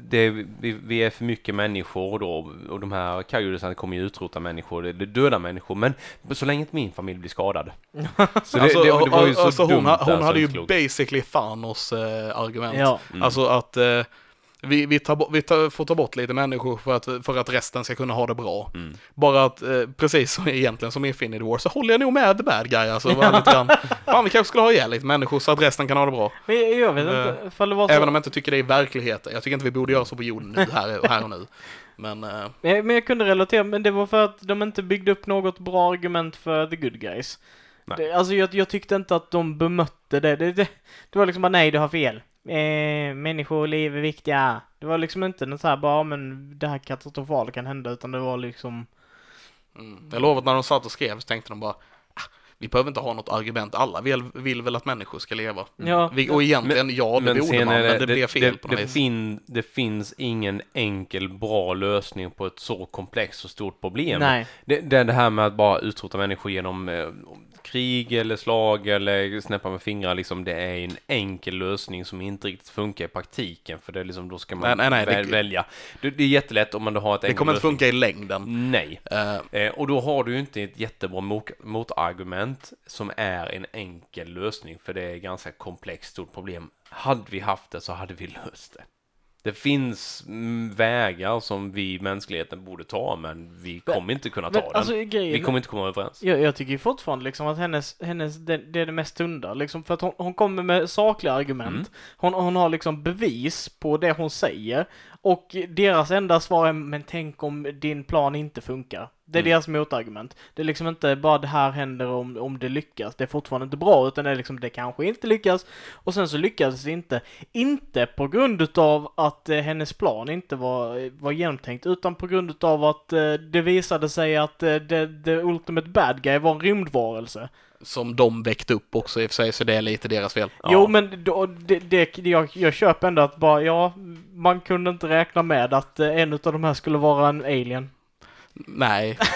det, vi, vi är för mycket människor då och de här kajudisarna kommer ju utrota människor, det är döda människor, men så länge inte min familj blir skadad. <laughs> Så det, Alltså, det, det var ju så alltså, hon, dumt hon så hade ju klokt. basically Thanos eh, argument. Ja. Mm. Alltså att eh, vi, vi, tar, vi tar, får ta bort lite människor för att, för att resten ska kunna ha det bra. Mm. Bara att, eh, precis som egentligen som i Infinity War, så håller jag nog med the bad guy. Alltså, lite grann. Fan, vi kanske skulle ha ihjäl lite människor så att resten kan ha det bra. Men jag, vet Eh, inte ifall det var så. Även om jag inte tycker det är verkligheten. Jag tycker inte vi borde göra så på jorden nu, här, här och nu. Men, eh, Men jag, kunde relatera, men det var för att de inte byggde upp något bra argument för the good guys. Det, alltså jag, jag tyckte inte att de bemötte det. Det, det, det var liksom bara nej, du har fel. Eh, människoliv är viktiga. Det var liksom inte något så här bara, "Ja, men det här katastrofala kan hända, utan det var liksom mm. Jag lovar att när de satt och skrev så tänkte de bara, ah, vi behöver inte ha något argument. Alla vill, vill väl att människor ska leva. Ja. Vi, och egentligen, ja, det borde man, men det, blev fel det, på något det, vis. fin, det finns ingen enkel bra lösning på ett så komplext och stort problem. nej. Det, det, det här med att bara utrota människor genom eh, krig eller slag eller snäppa med fingrar liksom, det är en enkel lösning som inte riktigt funkar i praktiken för det är liksom, då ska man Nej, nej, väl, det- välja. Det, det är jättelätt om man då har ett Det kommer inte funka i längden. Nej. Eh, Eh, och då har du ju inte ett jättebra mot, motargument som är en enkel lösning för det är ett ganska komplext stort problem. Hade vi haft det så hade vi löst det. Det finns mm, vägar som vi mänskligheten borde ta men vi kommer inte kunna ta Men den. alltså grejen, vi kommer inte komma överens. jag, jag tycker fortfarande liksom att hennes, hennes det, det är det mest sunda liksom, för att hon, hon kommer med sakliga argument. Mm. Hon, hon har liksom bevis på det hon säger. Och deras enda svar är, men tänk om din plan inte funkar. Det är Mm. deras motargument. Det är liksom inte bara det här händer om, om det lyckas. Det är fortfarande inte bra, utan det är liksom, det kanske inte lyckas. Och sen så lyckades det inte. Inte på grund utav att eh, hennes plan inte var, var genomtänkt, utan på grund utav att eh, det visade sig att eh, the, the ultimate bad guy var en rymdvarelse. som de väckte upp också i och för sig, så det är lite deras fel. Ja. Jo, men då, det, det, jag, jag köper ändå att bara, ja, man kunde inte räkna med att eh, en utav de här skulle vara en alien. Nej. <laughs>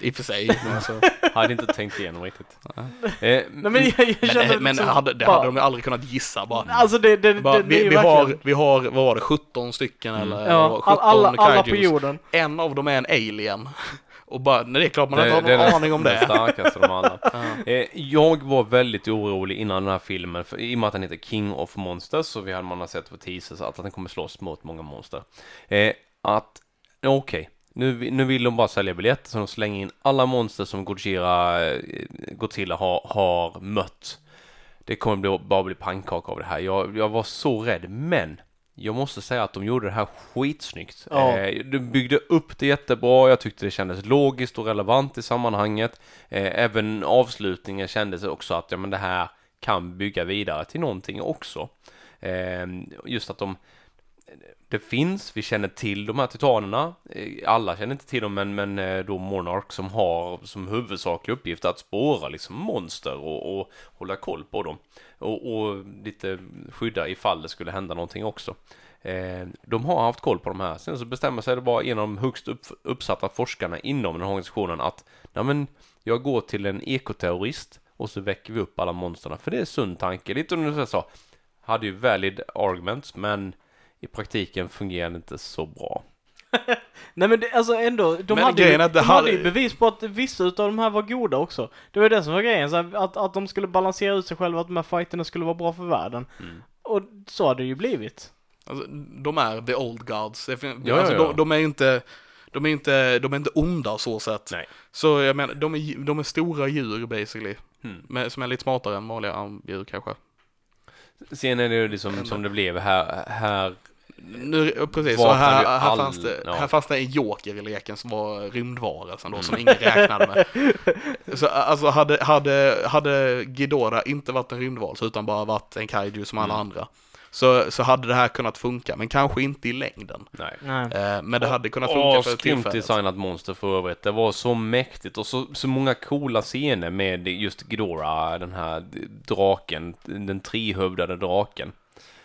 I och för sig. men Alltså. Hade inte tänkt igenom riktigt. Eh, Nej, men jag, jag Men, känner det, men liksom hade, det bara- hade de ju aldrig kunnat gissa bara. Alltså det, det, bara det, det är vi, vi, har, vi har, vad var det, 17 stycken Mm. eller Ja, 17 all, alla, alla på jorden. En av dem är en alien. <laughs> Och bara, nej det är klart man inte har det är någon den- aning om Den det. starkaste av alla. <laughs> Ja. Eh, jag var väldigt orolig innan den här filmen, för, i och med att den heter King of Monsters, och vi hade man har sett på teasers att den kommer slåss mot många monster. Eh, att, okej, nu, vi- nu vill de bara sälja biljetter, så de slänger in alla monster som Godzilla, eh, Godzilla har, har mött. Det kommer bli, bara bli pannkaka av det här. Jag, jag var så rädd, men jag måste säga att de gjorde det här skitsnyggt. Ja. Eh, de byggde upp det jättebra, jag tyckte det kändes logiskt och relevant i sammanhanget. Eh, även avslutningen kändes också att ja, men det här kan bygga vidare till någonting också. Eh, just att de det finns, vi känner till de här titanerna. Eh, alla känner inte till dem, men, men eh, då Monarch som har som huvudsaklig uppgift att spåra liksom monster och, och hålla koll på dem. Och, och lite skydda ifall det skulle hända någonting också. Eh, de har haft koll på de här. Sen så bestämmer sig det bara en av de högst upp, uppsatta forskarna inom den här organisationen att nej men, jag går till en ekoterrorist och så väcker vi upp alla monsterna. För det är sund tanke. Lite som du sa, hade ju valid arguments, men i praktiken fungerar det inte så bra. <laughs> Nej men det, alltså ändå, de, Men hade, ju, de hade hade- ju bevis på att vissa utav de här var goda också. Det var det som var grejen, så här, att, att de skulle balansera ut sig själva, att de här fighterna skulle vara bra för världen. Mm. Och så har det ju blivit. Alltså, de är the old Ja, alltså, ja, ja. De, de är inte, de är inte, de är inte onda så sett. Nej. Så jag menar, de är, de är stora djur basically. Mm. Med, som är lite smartare än vanliga djur kanske. Sen är det ju liksom som det blev här, här Nu, precis, så här, här, all- fanns det, ja. här fanns det en joker i leken som var rymdvarelsen då, som Mm. ingen räknade med. <laughs> Så alltså hade, hade, hade Ghidorah inte varit en rymdvarelse utan bara varit en kaiju som alla Mm. andra, så, så hade det här kunnat funka, men kanske inte i längden. Nej. Eh, men det hade kunnat funka för Asgrymt tillfället. designat monster för övrigt. Det var så mäktigt och så, så många coola scener med just Ghidorah, den här draken, den trehövdade draken.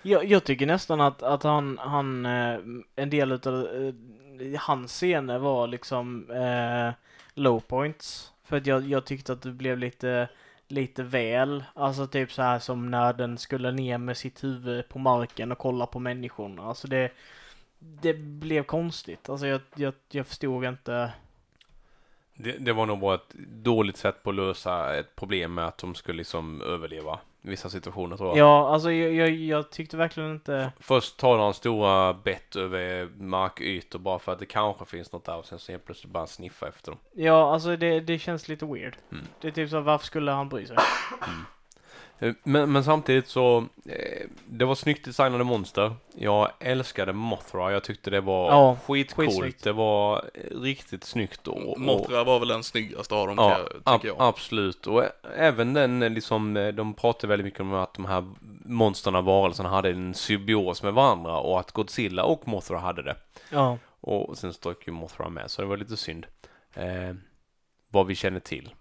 Jag, jag tycker nästan att, att han, han eh, en del utav eh, hans scener var liksom eh, low points. För att jag, jag tyckte att det blev lite, lite väl, alltså typ så här som när den skulle ner med sitt huvud på marken och kolla på människorna. Alltså det, det blev konstigt. Alltså jag, jag, jag förstod inte. Det, det var nog bara ett dåligt sätt på att lösa ett problem med att de skulle liksom överleva vissa situationer tror jag. Ja, alltså jag, jag, jag tyckte verkligen inte. Först tar han stora bett över markytor bara för att det kanske finns något där och sen så helt plötsligt bara sniffa efter dem. Ja, alltså det, det känns lite weird. Mm. Det är typ så, varför skulle han bry sig? Eh, Men, men samtidigt så, eh, det var snyggt designade monster. Jag älskade Mothra, jag tyckte det var Ja, skitcoolt. skitsnyggt. Det var eh, riktigt snyggt. Och, och, Mothra var väl den snyggaste av dem, ja, jag- ab- jag. absolut. Och även den, eh, liksom, eh, de pratade väldigt mycket om att de här monsterna, varelserna hade en symbios med varandra och att Godzilla och Mothra hade det. Ja. Och sen strök ju Mothra med, så det var lite synd. Eh, vad vi känner till.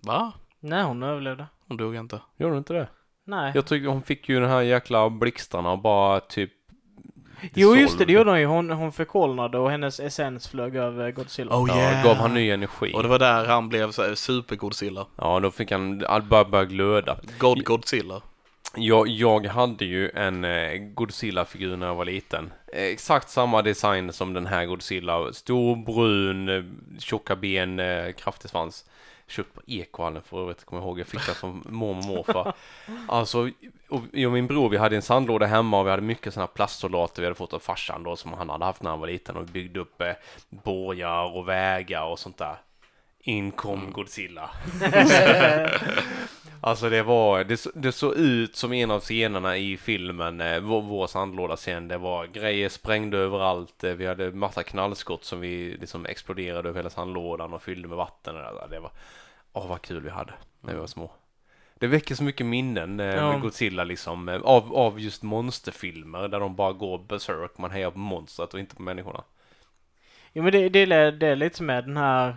Va? Nej, hon överlevde. Hon dog inte. Gjorde du inte det? Nej. Jag tyckte hon fick ju den här jäkla blixtarna och bara typ Jo, just det, det gjorde hon ju. Hon, hon förkolnade och hennes essens flög över Godzilla. Oh Ja, yeah! gav han ny energi. Och det var där han blev så här super-Godzilla. Ja, då fick han all- bara glöda. God Godzilla. Jag, jag hade ju en eh, Godzilla-figur när jag var liten. Exakt samma design som den här Godzilla. Stor, brun, eh, tjocka ben, eh, kraftig svans. Köpt på Ekohallen för övrigt, kommer jag ihåg. Jag fick den från mormor och morfar. Alltså, och jag och min bror, vi hade en sandlåda hemma och vi hade mycket sådana här plastsoldater vi hade fått av farsan då som han hade haft när han var liten och vi byggde upp eh, borgar och vägar och sånt där. In kom Godzilla. <laughs> <laughs> Alltså det var, det, så- det såg ut som en av scenerna i filmen, eh, vår, vår sandlåda-scen. Det var grejer sprängde överallt, eh, vi hade massa knallskott som vi liksom exploderade över hela sandlådan och fyllde med vatten. Och det, där. det var, åh vad kul vi hade när vi var små. Det väcker så mycket minnen eh, Ja. med Godzilla liksom, eh, av, av just monsterfilmer där de bara går berserk, man hejar på monstret och inte på människorna. Jo men det, det, är, det är lite som med den här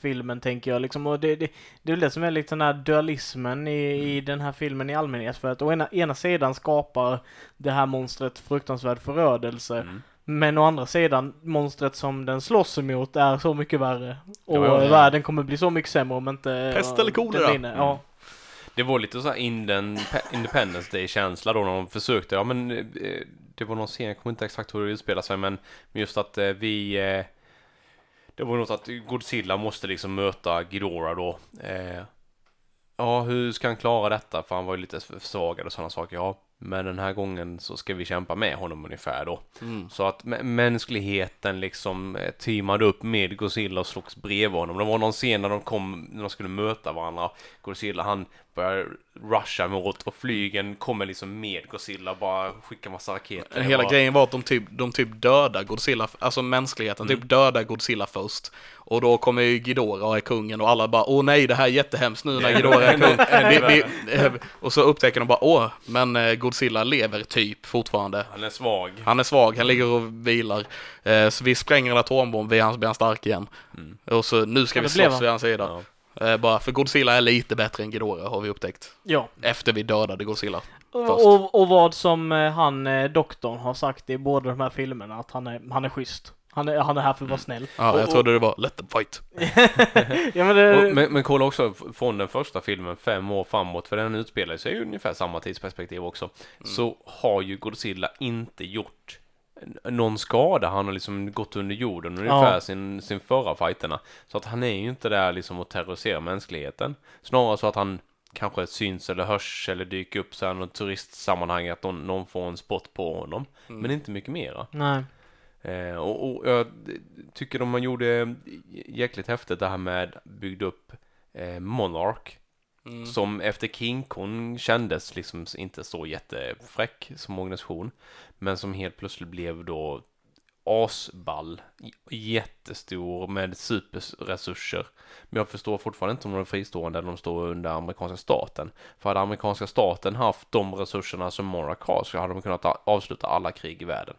filmen tänker jag liksom. Och det, det, det är väl det som är lite den här dualismen i, i den här filmen i allmänhet. För att å ena, ena sidan skapar det här monstret fruktansvärd förödelse. Mm. Men å andra sidan, monstret som den slåss emot är så mycket värre. Och Ja, ja, ja. världen kommer bli så mycket sämre om inte... Pest eller den kolera? vinner. Ja. Det var lite så här inden, Independence Day-känsla då när de försökte, ja men eh, det var någon scen, jag kommer inte exakt hur det utspelar sig, men men just att eh, vi, eh, det var något att Godzilla måste liksom möta Ghidorah då. Eh, ja, hur ska han klara detta? För han var ju lite försvagad och sådana saker. Ja, men den här gången så ska vi kämpa med honom ungefär då. Mm. Så att mä- mänskligheten liksom eh, teamade upp med Godzilla och slogs bredvid honom. Det var någon scen när de kom, när de skulle möta varandra. Godzilla han börjar rusha mot och flygen kommer liksom med Godzilla och bara skickar massa raketer. Hela var- grejen var att de typ, de typ dödar Godzilla, alltså mänskligheten typ dödar Godzilla först. Och då kommer ju Ghidorah och är kungen och alla bara åh nej det här är jättehemskt nu när Ghidorah är kung. <laughs> vi, vi, eh, och så upptäcker de bara åh, men eh, Godzilla lever typ fortfarande. Han är svag. Han är svag, han ligger och vilar. Eh, så vi spränger en atombomb, vi hans ben stark igen. Och så nu ska Ja, vi slåss han. vid hans sida. Ja. Eh, bara för Godzilla är lite bättre än Ghidorah har vi upptäckt. Ja. Efter vi dödade Godzilla. Och, och, och vad som eh, han, eh, doktorn, har sagt i båda de här filmerna, att han är, han är schysst. Han är, han är här för att vara snäll. Ja, jag Och- trodde det var let them fight. <laughs> ja men det, Och, men, men kolla också från den första filmen fem år framåt, för den utspelar sig ju ungefär samma tidsperspektiv också, så har ju Godzilla inte gjort någon skada. Han har liksom gått under jorden ungefär Ja. sin, sin förra fighterna. Så att han är ju inte där liksom att terrorisera mänskligheten. Snarare så att han kanske syns eller hörs eller dyker upp så här något turistsammanhang att någon, någon får en spot på honom. Men inte mycket mera. nej. Eh, och, och jag tycker de man gjorde jäkligt häftigt det här med byggde upp eh, Monarch Mm. som efter King Kong kändes liksom inte så jättefräck som organisation men som helt plötsligt blev då asball jättestor med superresurser men jag förstår fortfarande inte om de är fristående eller om de står under amerikanska staten för hade amerikanska staten haft de resurserna som Monarch har så hade de kunnat avsluta alla krig i världen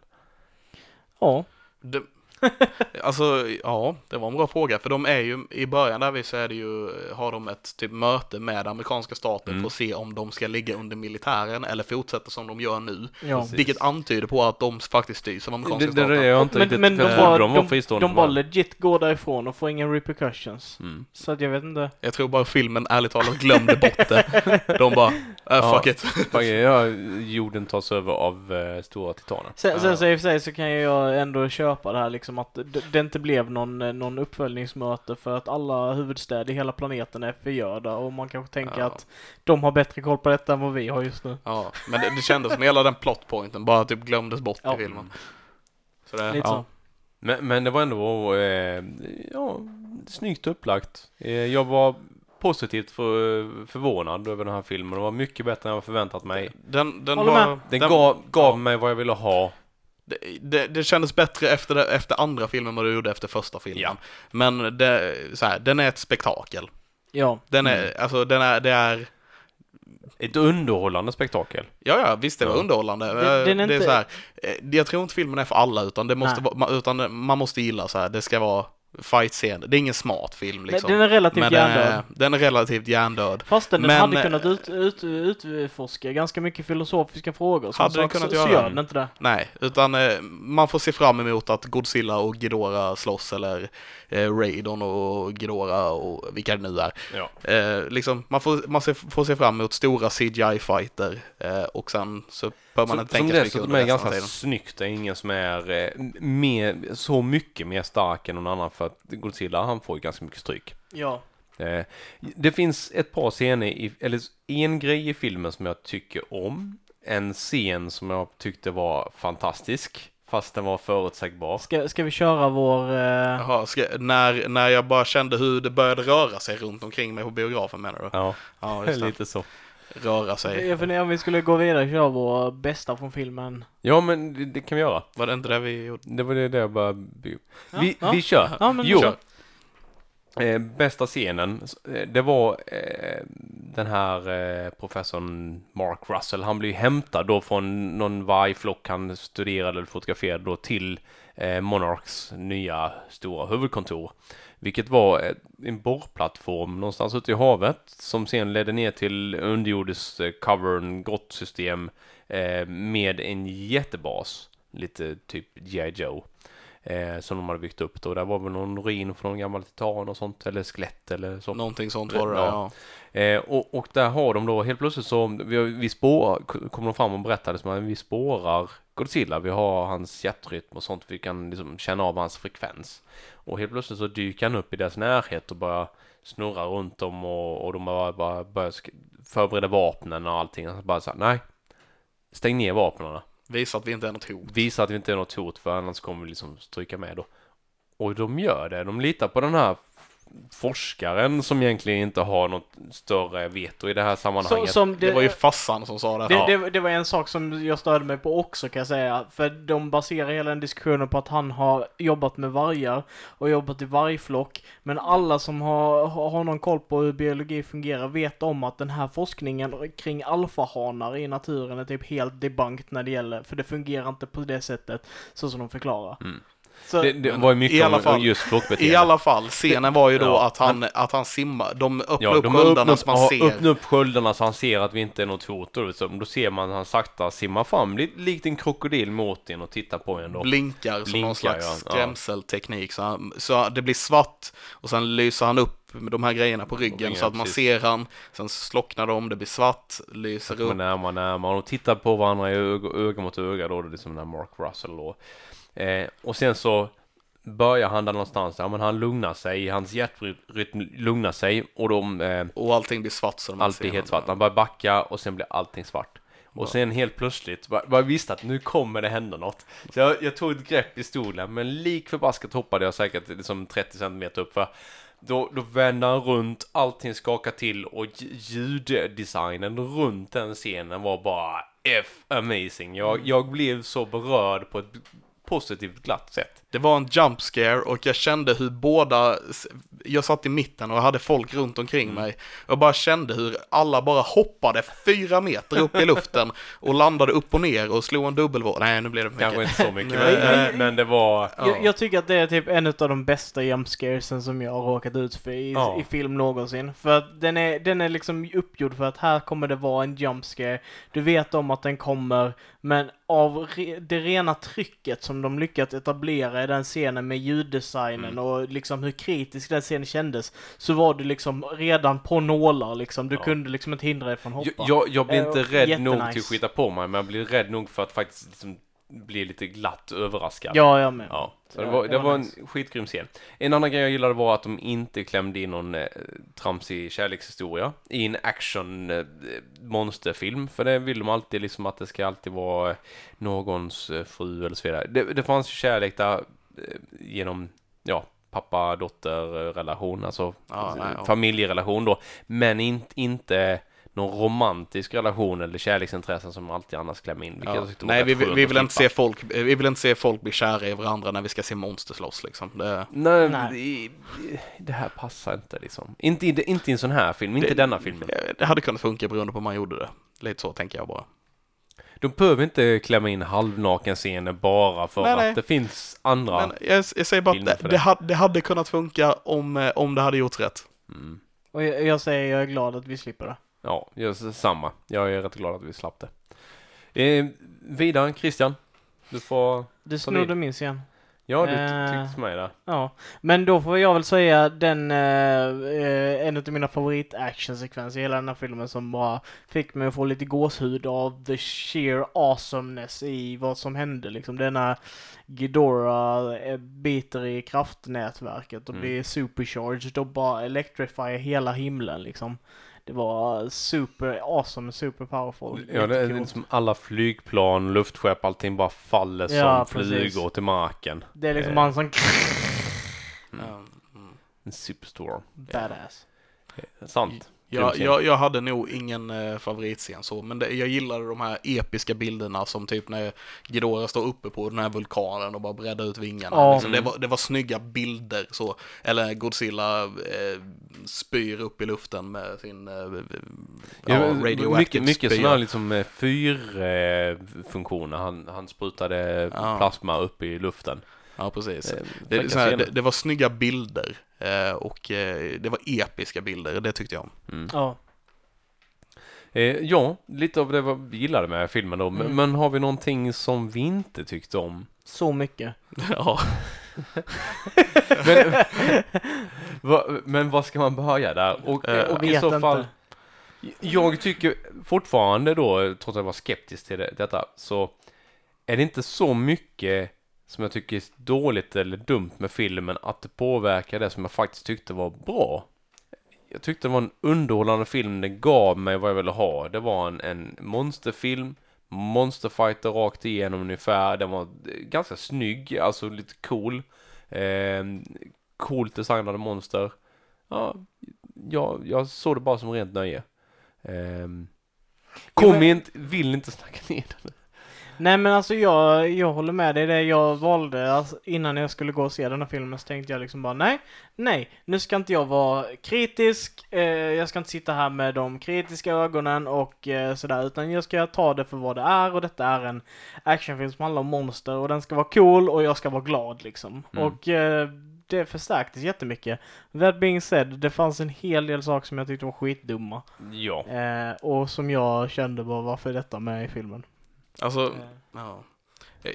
Ja. Det, <laughs> alltså, ja, det var en bra fråga. För de är ju, i början där vi så är det ju, har de ett typ möte med amerikanska staten Mm. för att se om de ska ligga under militären eller fortsätta som de gör nu. Ja. Vilket antyder på att de faktiskt styrs av amerikanska Det, det, staten. det är jag inte Men, riktigt, men de jag trodde bara, de var de, fristående. de bara legit går därifrån och får ingen repercussions. Mm. Så att jag vet inte. Jag tror bara filmen ärligt talat glömde bort det. <laughs> De bara, äh, fuck it. Fuck, ja, jorden tas över av eh, stora titaner. Sen, sen Ja. så i och för sig så kan jag ändå köpa det här liksom att det, det inte blev någon, någon uppföljningsmöte för att alla huvudstäder i hela planeten är förgörda och man kanske tänker Ja. att de har bättre koll på detta än vad vi har just nu. Ja, men det, det kändes som hela den plotpointen bara typ glömdes bort Ja. i filmen. Så det, Lite ja. så. Men, men det var ändå eh, ja, snyggt upplagt. Eh, jag var positivt för, förvånad över den här filmen. Det var mycket bättre än jag förväntat mig. Den, den var... Den, den- gav, gav ja. mig vad jag ville ha. Det, det, det kändes bättre efter, det, efter andra filmen än vad det gjorde efter första filmen. Ja. Men det, så här, den är ett spektakel. Ja. Den är, Mm. alltså den är, det är, Ett underhållande spektakel. ja ja visst det var Ja. underhållande. Är det är inte- så här, eh, jag tror inte filmen är för alla utan det måste vara, utan man måste gilla så här, det ska vara fight-scen. Det är ingen smart film liksom. Den är relativt Men den hjärndöd. är, den är relativt hjärndöd. Fastän den men, hade eh, kunnat ut, ut, utforska ganska mycket filosofiska frågor. sånt, Hade den kunnat så, göra. så gör den inte det. Nej, utan eh, man får se fram emot att Godzilla och Ghidorah slåss eller eh, Raidon och Ghidorah och vilka det nu är. Ja. Eh, liksom, man får, man ser, får se fram emot stora CGI-fighter eh, och sen så bör man Som, inte som tänka så mycket dessutom under är ganska tiden. snyggt. Det är ingen som är eh, mer, så mycket mer stark än någon annan. För att Godzilla han får ju ganska mycket stryk. Ja. Eh, det finns ett par scener, i, eller en grej i filmen som jag tycker om. En scen som jag tyckte var fantastisk, fast den var förutsägbar. Ska, ska vi köra vår... Eh, Jaha, ska, när, när jag bara kände hur det började röra sig runt omkring mig på biografen menar du? Ja, Ja, just <laughs> det. lite så. Röra sig. jag funderar om vi skulle gå vidare och köra vår bästa från filmen. Ja, men det, det kan vi göra. Var det inte det vi gjorde? Det var det där jag bara... Vi, Ja, vi, ja. vi kör. Ja, men Jo. kör. Eh, bästa scenen, eh, det var eh, den här eh, professorn Mark Russell. Han blev hämtad då från någon vargflock han studerade eller fotograferade då till eh, Monarchs nya stora huvudkontor. Vilket var en borrplattform någonstans ute i havet som sen ledde ner till underjordisk eh, cavern, grottsystem eh, med en jättebas. Lite typ G.I. Joe eh, som de hade byggt upp då. Där var väl någon ruin från någon gammal titan och sånt, eller skelett eller så. Någonting sånt var det, Ja. ja. Eh, och, och där har de då helt plötsligt så, vi, vi spår, kommer de fram och berättade som att vi spårar Godzilla. Vi har hans hjärtrytm och sånt. Vi kan liksom känna av hans frekvens. Och helt plötsligt så dyker han upp i deras närhet och börjar snurra runt dem och, och de bara, bara börjar förbereda vapnen och allting. Och så bara så här, nej. Stäng ner vapnen. Visa att vi inte är något hot. Visa att vi inte är något hot för annars kommer vi liksom stryka med då. Och de gör det. De litar på den här forskaren som egentligen inte har något större veto i det här Så, sammanhanget. som Det var ju farsan som sa det. Det, Ja. det, det var en sak som jag störde mig på också kan jag säga. För de baserar hela den diskussionen på att han har jobbat med vargar och jobbat i vargflock. Men alla som har, har har någon koll på hur biologi fungerar vet om att den här forskningen kring alfahanar i naturen är typ helt debunked när det gäller, för det fungerar inte på det sättet så som de förklarar. Mm. Så, det, det Men var ju mycket i alla om fall- just flockbeteende. I alla fall, scenen var ju då Ja. att han, att han simmar, de öppnar Ja, upp de sköldarna så man ja, ser. öppnar upp sköldarna så han ser att vi inte är något hot. Då, så då ser man han sakta simma fram, likt en krokodil mot en och tittar på en då. blinkar som Blinkar, någon slags ja. Skrämselteknik. Så, han, så det blir svart och sen lyser han upp med de här grejerna på ryggen ryggen, så att man precis. ser han. Sen slocknar de, det blir svart, lyser upp. närmare närmare och tittar på varandra öga, öga mot öga då, det är som den här Mark Russell då. Eh, och sen så börjar han där någonstans, ja men han lugnar sig, hans hjärtrytm lugnar sig och de, eh, Och allting blir svart så allt blir helt svart. Han börjar backa och sen blir allting svart. Och sen helt plötsligt, bara, bara visste att nu kommer det hända något. Så jag, jag tog ett grepp i stolen, men lik förbaskat hoppade jag säkert liksom 30 centimeter upp för då, då vänder han runt, allting skakar till och lj- ljuddesignen runt den scenen var bara F amazing. Jag, jag blev så berörd på ett positivt glatt sätt. Det var en jump scare och jag kände hur båda, jag satt i mitten och jag hade folk runt omkring Mm. mig. Jag bara kände hur alla bara hoppade fyra meter upp i luften och landade upp och ner och slog en dubbelvåg. Nej, nu blev det för Kanske mycket. inte så mycket, men, men, det var... Ja. Jag, jag tycker att det är typ en av de bästa jumpscaresen som jag har råkat ut för i, Ja. i film någonsin. För att den är, den är liksom uppgjord för att här kommer det vara en jumpscare. Du vet om att den kommer, men av re, det rena trycket som de lyckats etablera i den scenen med ljuddesignen Mm. och liksom hur kritisk den scenen kändes, så var du liksom redan på nålar liksom. Du Ja. kunde liksom inte hindra dig från att hoppa. Jag, jag, jag blir Eh, inte och rädd nog jättenice. till att skita på mig, men jag blir rädd nog för att faktiskt liksom bli lite glatt överraskad. Ja, jag med. Ja, så det Ja, var, det det var var en skitgrym scen. En annan grej jag gillade var att de inte klämde in någon eh, tramsig kärlekshistoria i en action eh, monsterfilm, för det vill de alltid liksom att det ska alltid vara eh, någons eh, fru eller så vidare. Det, det fanns kärlek där eh, genom, ja, pappa-dotter-relation, alltså Ja, nej, familjerelation då, men in, inte någon romantisk relation eller kärleksintressen som alltid annars klämmer in. Ja. Nej, vi, vi, vill inte se folk, vi vill inte se folk bli kära i varandra när vi ska se monster slåss liksom. Det, Nej, Nej. Det, det här passar inte liksom. Inte i, inte i en sån här film, inte Det- denna filmen. det hade kunnat funka beroende på hur man gjorde det. Lite så tänker jag bara. De behöver inte klämma in halvnaken scener bara för Nej, att nej. det finns andra. Men jag, jag säger bara att det, det. det, hade, det hade kunnat funka om, eh, om det hade gjorts rätt. Mm. Och jag, jag säger jag är glad att vi slipper det. Ja, är samma. Jag är rätt glad att vi slapp det. Eh, vidare, Christian. Du får... Du snodde min scen. Ja, du Eh. ty- tyckte mig där. Ja, men då får jag väl säga den, eh, eh, en av mina favorit actionsekvenser i hela den här filmen som bara fick mig att få lite gåshud av the sheer awesomeness i vad som hände liksom. Denna Ghidorah eh, biter i kraftnätverket och Mm. blir supercharged och bara electrifierar hela himlen liksom. Det var super awesome, super powerful. Ja, det är Jättekul. liksom alla flygplan, luftskepp, allting bara faller som Ja, precis. flugor till marken. Det är liksom eh. bara en sån Mm. Ja, mm. En superstorm. badass. Sant. Jag, jag, jag hade nog ingen eh, favoritscen så, men det, jag gillade de här episka bilderna som typ när Ghidorah står uppe på den här vulkanen och bara breddar ut vingarna. Ja. Liksom, det, Mm. var, det var snygga bilder så, eller Godzilla eh, spyr upp i luften med sin eh, ja, Ja, radioactive mycket mycket sådana här liksom eh, fyrfunktioner. Han, han sprutade Ja. plasma upp i luften. Ja, precis. Eh, Det, fräcka så här, scener. det, det var snygga bilder eh, och eh, det var episka bilder, det tyckte jag om. Mm. Ja. Eh, ja, lite av det vad vi gillade med filmen då. Men, Mm. men har vi någonting som vi inte tyckte om? Så mycket. <laughs> Ja, <laughs> Men, va, men vad ska man börja där? Och, Eh, och i så fall, inte. jag tycker fortfarande då, trots att jag var skeptisk till det, detta, så är det inte så mycket som jag tycker är dåligt eller dumt med filmen att det påverkar det som jag faktiskt tyckte var bra. Jag tyckte det var en underhållande film, den gav mig vad jag ville ha. Det var en, en monsterfilm, monsterfighter rakt igenom ungefär. Den var ganska snygg, alltså lite cool. Eh, coolt designade monster. Ja, jag, jag såg det bara som rent nöje. Eh, kom men- inte, vill inte snacka ner den. Nej men alltså jag, jag håller med dig. Det jag valde alltså, innan jag skulle gå och se den här filmen så tänkte jag liksom bara nej, nej, nu ska inte jag vara kritisk. Eh, jag ska inte sitta här med de kritiska ögonen och eh, sådär utan jag ska ta det för vad det är och detta är en actionfilm som handlar om monster och den ska vara cool och jag ska vara glad liksom. Mm. Och eh, det förstärktes jättemycket. That being said, det fanns en hel del saker som jag tyckte var skitdumma. Ja. Eh, och som jag kände bara varför är detta med i filmen? Alltså, Eh. ja. Jag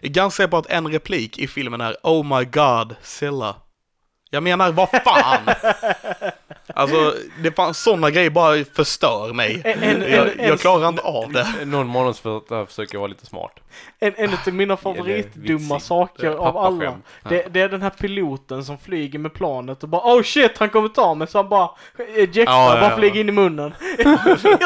är ganska säker på att en replik i filmen är Oh my god, Silla. Jag menar, vad fan! <laughs> alltså, det fanns sådana grejer bara förstör mig. En- en- jag, en- jag klarar inte av det. Någon manusförfattare försöker vara lite smart. En, en av mina favoritdumma saker eh, av alla. Det, det är den här piloten som flyger med planet och bara oh shit han kommer ta mig så han bara ejectar, Ja, ja, bara ja. flyger in i munnen. <laughs> jag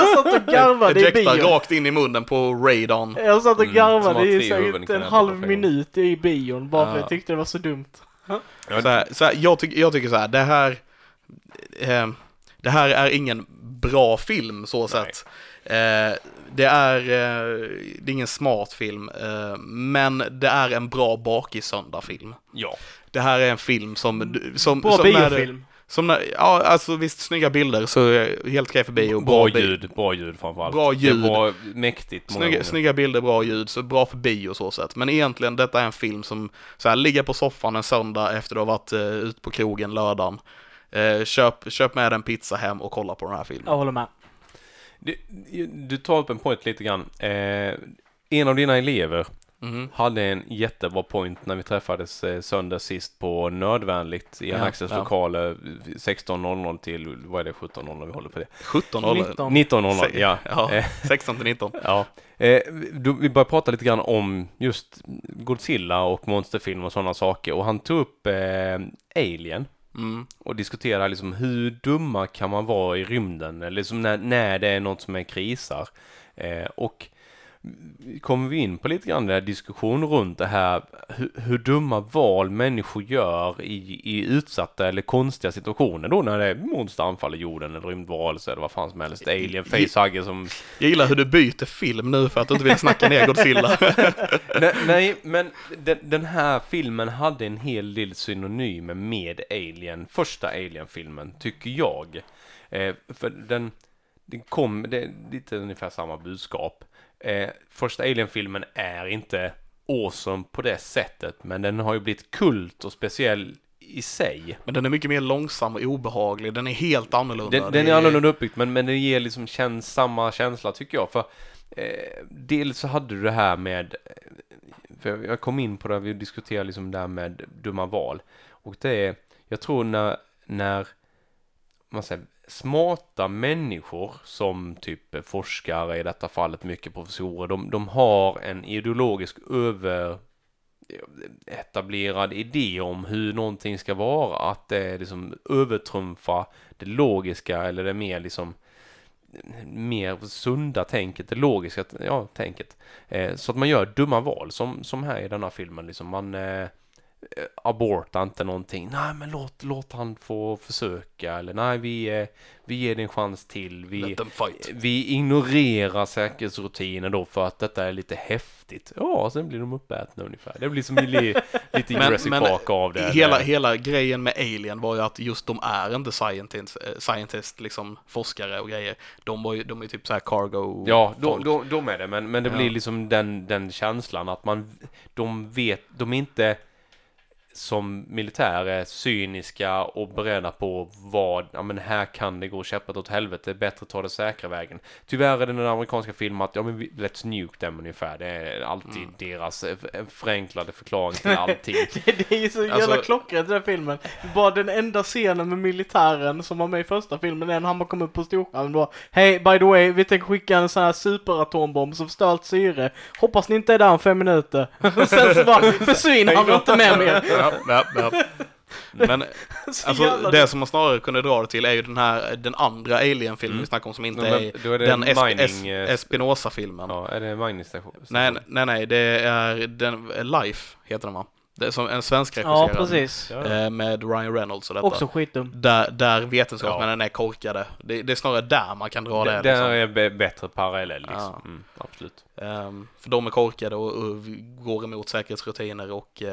satt och garvade i bion. rakt in i munnen på radon. Jag satt och Mm, garvade har i säkert en halv minut i bion bara för Ja. jag tyckte det var så dumt. Så här, så här, jag, tycker, jag tycker så här, det här, eh, det här är ingen bra film så sett. Eh, det, är, eh, det är ingen smart film, eh, men det är en bra bakis-söndag-film. Ja. Det här är en film som... som Bra som när, biofilm. som när, ja, alltså visst, snygga bilder så är jag helt okej för bio. Bra bi- ljud, bra ljud framförallt. Bra ljud. Det var mäktigt många Snygga, gånger. snygga bilder, bra ljud, så bra för bio så sett. Men egentligen, detta är en film som så här, ligger på soffan en söndag efter du har varit uh, ut på krogen lördagen. Eh, köp, köp med en pizza hem och kolla på den här filmen. Jag håller med. Du, du tar upp en point lite grann. Eh, en av dina elever Mhm. hade en jättebra point när vi träffades eh, söndag sist på Nödvändigt i Ja, Anaxes ja. lokaler 16.00 till, vad är det, 17.00 vi håller på det? 17 eller? 19. 19.00, Se- ja. ja. Eh, <laughs> 16 till 19. <laughs> Ja, eh, då, vi började prata lite grann om just Godzilla och monsterfilm och sådana saker och han tog upp eh, Alien Mm. och diskutera liksom hur dumma kan man vara i rymden eller liksom när, när det är något som är krisar. Eh, och kommer vi in på lite grann den här diskussion runt det här hur, hur dumma val människor gör i, i utsatta eller konstiga situationer då när det är monster anfaller jorden eller rymdvarelser eller vad fan som helst, alien, facehugger som Jag gillar hur du byter film nu för att du inte vill snacka ner Godzilla. <laughs> nej, nej, men den, den här filmen hade en hel del synonymer med Alien, första Alien-filmen, tycker jag. Eh, för den, den kom, det är lite ungefär samma budskap. Eh, första Alien-filmen är inte awesome på det sättet, men den har ju blivit kult och speciell i sig. Men den är mycket mer långsam och obehaglig. Den är helt annorlunda. Den, den är annorlunda uppbyggd men, men den ger liksom käns, samma känsla tycker jag. För eh, dels så hade du det här med, eh, för jag kom in på det, vi diskuterade liksom det här med dumma val. Och det är, jag tror när, när man säger, smarta människor som typ forskare i detta fallet, mycket professorer, de, de har en ideologisk över etablerad idé om hur någonting ska vara, att det liksom övertrumfa det logiska eller det mer liksom mer sunda tänket, det logiska ja, tänket. Eh, så att man gör dumma val som, som här i denna filmen liksom. Man eh, eh, abortar inte någonting. Nej men låt, låt han få försöka eller nej vi, eh, vi ger det en chans till. Vi, vi ignorerar säkerhetsrutiner då för att detta är lite häftigt. Ja, sen blir de uppätna ungefär. Det blir som li, <laughs> lite Jurassic men Park av det. Hela, hela grejen med Alien var ju att just de är inte scientist, eh, scientist liksom forskare och grejer. De var ju, de är typ så här cargo Ja, de, de, de är det, men, men det Ja. blir liksom den, den känslan att man, de vet, de är inte som militär är cyniska och beredda på vad, ja men här kan det gå käpprätt åt helvete, det är bättre att ta det säkra vägen. Tyvärr är det den amerikanska filmen att, ja men let's nuke them ungefär, det är alltid Mm. deras förenklade förklaring till <laughs> allting. Det, det är ju så jävla Alltså- klockrent den här filmen. Bara den enda scenen med militären som var med i första filmen är när han bara kommer upp på storskärmen då. Hej, by the way, vi tänker skicka en sån här superatombomb som förstör allt syre. Hoppas ni inte är där om fem minuter. <laughs> Och sen så bara försvinner han och inte med mer. <laughs> Ja, ja, ja. Men <laughs> Så alltså, det som man snarare kunde dra det till är ju den här, den andra Alien-filmen Mm. vi snackar om som inte Men är är den mining, es- eh, Espinosa-filmen. Ja, är det mining-station? Nej, nej, nej, det är den, Life heter den va? Det är som en svensk Ja, regisserad. precis. Ja. eh, Med Ryan Reynolds och detta. Också skitdum. Där, där vetenskapsmännen är korkade. Det, det är snarare där man kan dra det. Det, det liksom. är bättre parallell liksom. Ja. Mm, absolut. Ehm, för de är korkade och, och går emot säkerhetsrutiner och uh,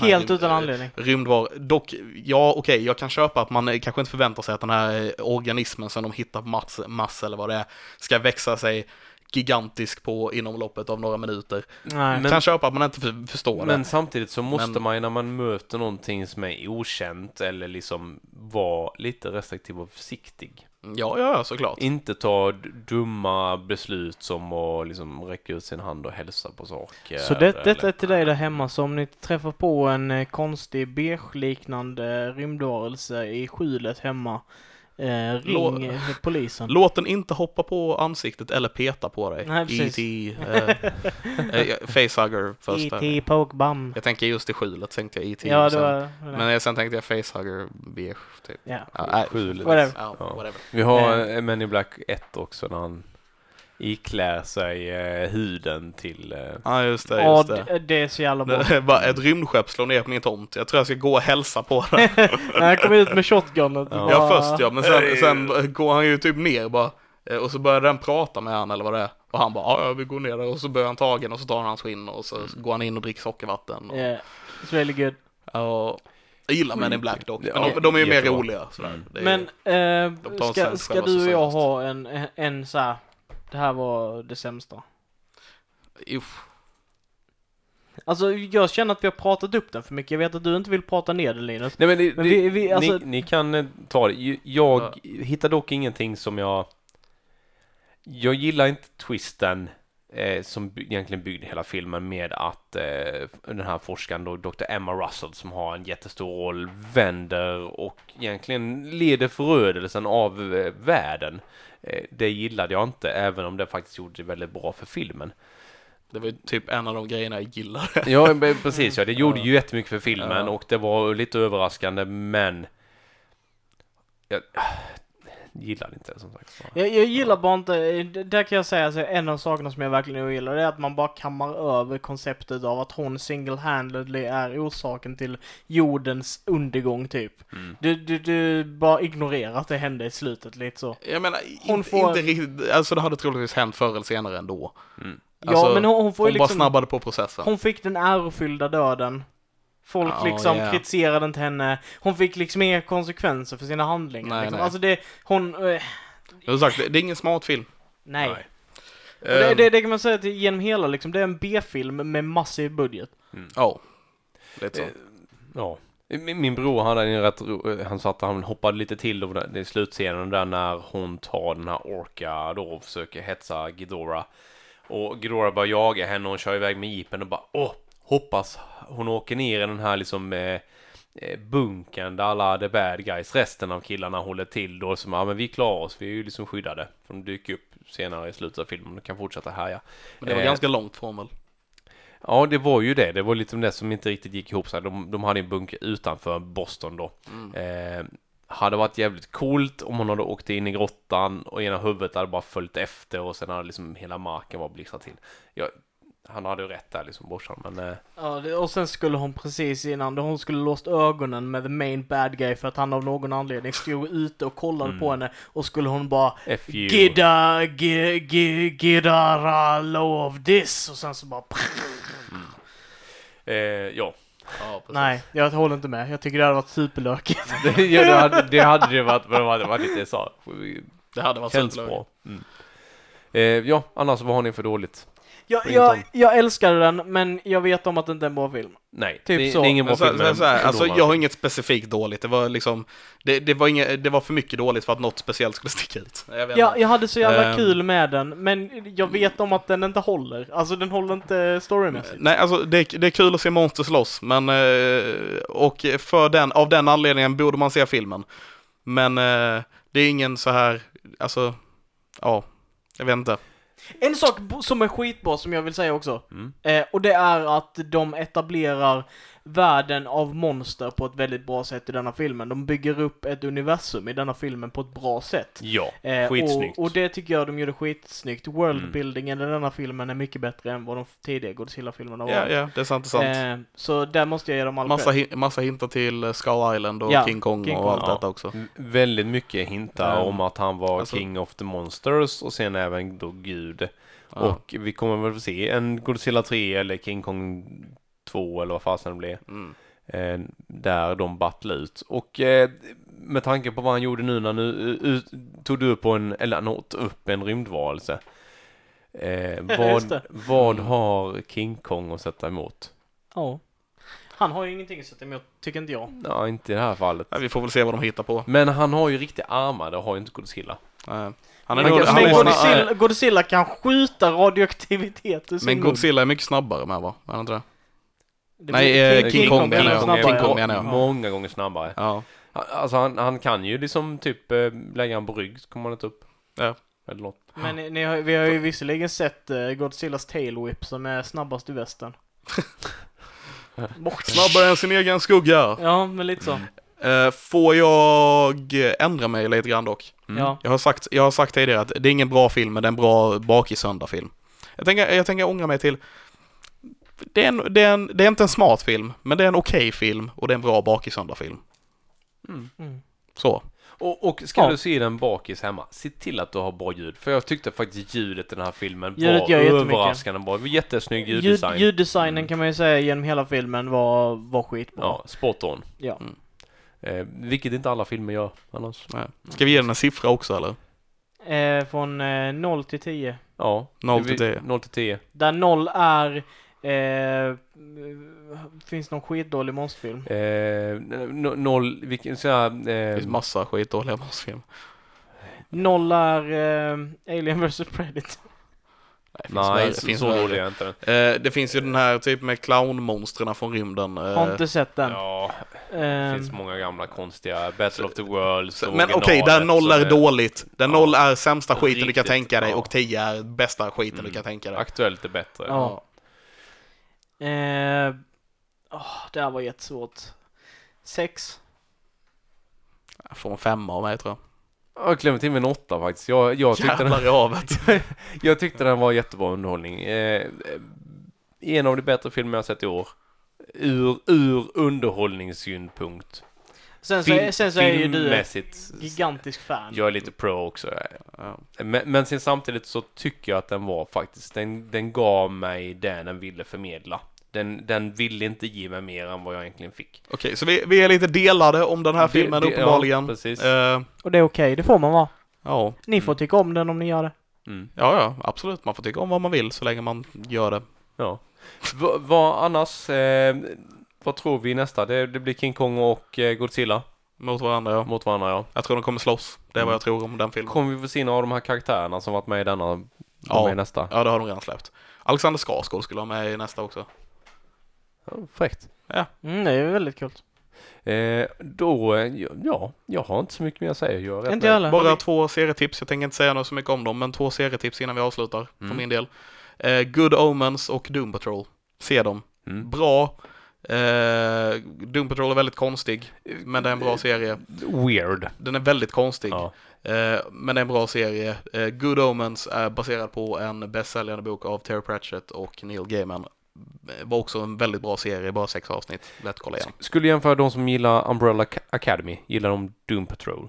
Helt rym- utan anledning. Rymdvar, dock, ja okej, jag kan köpa att man eh, kanske inte förväntar sig att den här eh, organismen som de hittar på Mars, Mars eller vad det är, ska växa sig gigantisk på inom loppet av några minuter. Nej. Men- kan köpa att man inte för, förstår Men det. samtidigt så måste Men- man ju när man möter någonting som är okänt eller liksom vara lite restriktiv och försiktig. Ja, ja, såklart. Inte ta dumma beslut som att liksom räcka ut sin hand och hälsa på saker. Så det, detta är till dig där hemma, så om ni träffar på en eh, konstig beige-liknande rymdvarelse i skjulet hemma, eh, ring Lå- eh, polisen. <laughs> Låt den inte hoppa på ansiktet eller peta på dig. Nej, precis. E.T. Eh, <laughs> eh, facehugger först. E.T. Poke Bum. Jag tänker just i skjulet tänkte jag E.T. Ja, och det sen, var... Men sen tänkte jag facehugger beige typ. Ja. Ja, nej, Skjulet. Whatever. ja, whatever. Vi har eh, Men in Black 1 också när han iklär sig eh, huden till... Eh, Ja, just det, just det. det, det är så jävla bra. <laughs> Bara ett rymdskepp slår ner på min tomt. Jag tror jag ska gå och hälsa på den. <laughs> När han kom ut med shotgunet. Ja. bara- Ja, först ja, men sen, sen går han ju typ ner bara. Eh, Och så börjar den prata med han eller vad det är. Och han bara, ja, vi går ner där. Och så börjar han tagen och så tar han hans skinn och så går han in och dricker sockervatten. Och, Yeah, it's really good. ja, jag gillar Men in Black dock. Men Ja, de, de är ju mer roliga. Sådär. Mm. Är, Men eh, ska, ska du och jag ha en, en, en så här. Det här var det sämsta. Uff. Alltså jag känner att vi har pratat upp den för mycket. Jag vet att du inte vill prata ner den Linus. Nej men, det, Men det, vi- vi- alltså- ni, ni kan eh, ta det. Jag hittar dock ingenting som jag... Jag gillar inte twisten eh, som by- egentligen byggde hela filmen med att eh, den här forskaren då, Dr. Emma Russell som har en jättestor roll vänder och egentligen leder förödelsen av eh, världen. Eh, det gillade jag inte även om det faktiskt gjorde det väldigt bra för filmen. Det var ju typ en av de grejerna jag gillade. Ja, precis ja. Det gjorde ju jättemycket för filmen Ja. och det var lite överraskande men jag gillade inte det som sagt. Jag, jag gillar bara inte, där kan jag säga att en av sakerna som jag verkligen ogillar det är att man bara kammar över konceptet av att hon single-handedly är orsaken till jordens undergång typ. Mm. Du, du, du bara ignorerar att det hände i slutet lite så. Jag menar, Hon inte, får- inte riktigt, alltså det hade troligtvis hänt förr eller senare ändå. Mm. Ja Alltså, men hon, hon får Hon ju bara liksom, snabbade på processen. hon fick den ärofyllda döden. Folk Ja, liksom ja. kritiserade inte henne. Hon fick liksom inga konsekvenser för sina handlingar. Nej, liksom. nej. Alltså det, hon, eh, Jag har sagt, det, det är ingen smart film. nej. Nej. Det, Ehm, det, det kan man säga att genom hela liksom, det är en B-film med massiv budget. Ja. Lite så. Eh, Ja. Min, min bror hade en rätt ro- han satt han hoppade lite till då är slutscenen där när hon tar den här orka då och försöker hetsa Ghidorah. Och Ghidorah bara jagar henne och hon kör iväg med jeepen och bara åh, hoppas hon åker ner i den här liksom eh, eh, bunkern där alla the bad guys, resten av killarna håller till då som ja men vi klarar oss, vi är ju liksom skyddade. För de dyker upp senare i slutet av filmen och kan fortsätta härja. Men det var eh, ganska långt från väl? Ja, det var ju det. Det var lite det som inte riktigt gick ihop sig. De, de hade en bunker utanför Boston då. Mm. Eh, hade varit jävligt coolt om hon hade åkt in i grottan och ena huvudet hade bara följt efter och sen hade liksom hela marken bara blixtrat till. Ja, han hade ju rätt där liksom, brorsan, men eh, Ja, och sen skulle hon precis innan, då hon skulle låst ögonen med the main bad guy för att han av någon anledning stod ute och kollade Mm. på henne och skulle hon bara F you. Gidda, gi- gi- Gidara love this och sen så bara Eh, ja. Ja. Nej, jag håller inte med. Jag tycker det hade varit superlökigt. <laughs> Det, ja, det, hade, det hade det varit, men det var, det var lite sa. Det hade varit Känns bra. Mm. Eh, ja, annars vad har ni för dåligt? Jag, jag, jag älskade den, men jag vet om att det inte är en bra film. Nej, Typ det, så. det är ingen bra så, film. så, så här, alltså, jag har inget specifikt dåligt. Det var liksom, det, det, var inga, det var för mycket dåligt för att något speciellt skulle <laughs> sticka ut. Jag vet Jag, hade så jävla Ehm. kul med den, men jag vet om att den inte håller. Alltså den håller inte storymässigt. Nej, alltså det, det är kul att se monster slåss, men eh, och för den, av den anledningen borde man se filmen. Men eh, det är ingen så här, alltså, ja, jag vet inte. En sak som är skitbra som jag vill säga också. Mm. Eh, och det är att de etablerar världen av monster på ett väldigt bra sätt i denna filmen. De bygger upp ett universum i denna filmen på ett bra sätt. Ja, Eh, skitsnyggt. och, och det tycker jag de gjorde skitsnyggt. Worldbuildingen i denna filmen är mycket bättre än vad de tidigare Godzilla-filmerna var. Ja, ja, det är sant, det är sant. Eh, så där måste jag ge dem all Massa, hi- massa hintar till eh, Skull Island och Ja, King Kong King och Kong. allt Ja. detta också. M- Väldigt mycket hintar Ja. om att han var Alltså- King of the Monsters och sen även då Gud. Ja. Och vi kommer väl få se en Godzilla 3 eller King Kong 2 eller vad fasen det blir. Mm. Eh, där de battlar ut. Och eh, med tanke på vad han gjorde nu när nu ut, tog du upp på en, eller han åt upp en rymdvarelse. Eh, <laughs> vad, vad Mm. har King Kong att sätta emot? Ja. Han har ju ingenting att sätta emot, tycker inte jag. Ja, inte i det här fallet. Ja, vi får väl se vad de hittar på. Men han har ju riktiga armar, det har ju inte Godzilla. Eh, Han är Men, han Godzilla, Godzilla kan skjuta radioaktivitet ur sin men. Godzilla är mycket snabbare med va? Är han inte det? Det Nej, blir- eh, King Kong menar är jag. King Kong menar jag. Många gånger snabbare. Ja. Alltså han, han kan ju liksom typ eh, lägga han på rygg så kommer han inte upp. Ja. Eller något. Men ni, ni har, vi har ju visserligen sett uh, Godzillas tail whip som är snabbast i västern. <laughs> Bort. Snabbare än sin egen skugga. Ja, men lite så. Eh, får jag ändra mig lite grann dock? Mm. Ja. Jag har, sagt, jag har sagt tidigare att det är ingen bra film, men det är en bra bakisöndag-film. Jag tänker, jag tänker ångra mig till det är, en, det, är en, det är inte en smart film, men det är en okej film och det är en bra bakisöndag-film. Mm. Mm. Så. Och, och ska Ja. du se den bakis hemma, se till att du har bra ljud. För jag tyckte faktiskt ljudet i den här filmen Ljudet var överraskande bra. Det var jättesnygg Ljud, ljuddesign. ljuddesignen Mm. kan man ju säga genom hela filmen var, var skitbra. Ja, spot on. Ja. Mm. Eh, vilket inte alla filmer gör annars. Nej. Ska vi ge den en siffra också eller? Eh, från eh, 0 till 10. Ja. 0 det till vi- 10. 0 till 10. Där 0 är eh, finns någon skitdålig monsterfilm. Eh, no- noll, vilken så här, Det eh, finns massa skitdåliga monsterfilmer. 0 är eh, Alien vs Predator. Nej, det finns Nej, det så, finns så dålig är inte. Eh, det finns ju den här typ med clownmonstren från rymden. eh, Har inte sett den. Ja, det Ehm, finns många gamla konstiga Battle of the Worlds men okej, där originalet, noll är det- dåligt. Där Ja. noll är sämsta skiten du kan Riktigt, tänka dig ja. och 10 är bästa skiten du Mm. kan tänka dig. Aktuellt är bättre. Ja. Eh, åh, det här var jättesvårt. 6. Jag får en femma av mig tror jag. Jag klämmer till med en åtta faktiskt. Jag, jag, tyckte den, Jävlar havet. <laughs> jag tyckte den var jättebra underhållning. Eh, en av de bättre filmer jag sett i år. Ur, ur underhållningssynpunkt. Sen så, är- sen så är ju du ett gigantisk fan. Jag är lite pro också. Ja. Men, men sen samtidigt så tycker jag att den var faktiskt, den, den gav mig det den ville förmedla. Den, den ville inte ge mig mer än vad jag egentligen fick. Okej, så vi, vi är lite delade om den här Det- filmen det- uppenbarligen. Ja, precis. Eh, Och det är okej, det får man vara. ja. Ni får tycka om den om ni gör det. Mm. ja, ja, absolut. Man får tycka om vad man vill så länge man gör det. Ja. Va- Vad annars, eh, vad tror vi nästa? Det, det blir King Kong och eh, Godzilla Mot varandra, ja. mot varandra ja. Jag tror de kommer slåss. Det är vad Mm. jag tror om den filmen. Kommer vi få se några av de här karaktärerna som varit med i denna, de Ja. med i nästa? Ja, det har de redan släppt. Alexander Skarsgård skulle vara med i nästa också. Ja, fräckt. Mm, det är väldigt kul. Eh, då, eh, ja, jag har inte så mycket mer att säga. Jag Inte jag. Bara två serietips. Jag tänker inte säga något så mycket om dem, men två serietips innan vi avslutar för Mm. min del. Eh, Good Omens och Doom Patrol. Se dem. Mm. Bra. Eh, Doom Patrol är väldigt konstig, men det är en bra serie. Weird. Den är väldigt konstig, Ja. eh, men det är en bra serie. Eh, Good Omens är baserad på en bästsäljande bok av Terry Pratchett och Neil Gaiman. Var också en väldigt bra serie, bara sex avsnitt. Lätt att kolla igen. Skulle jämföra de som gillar Umbrella Ac- Academy, gillar de Doom Patrol?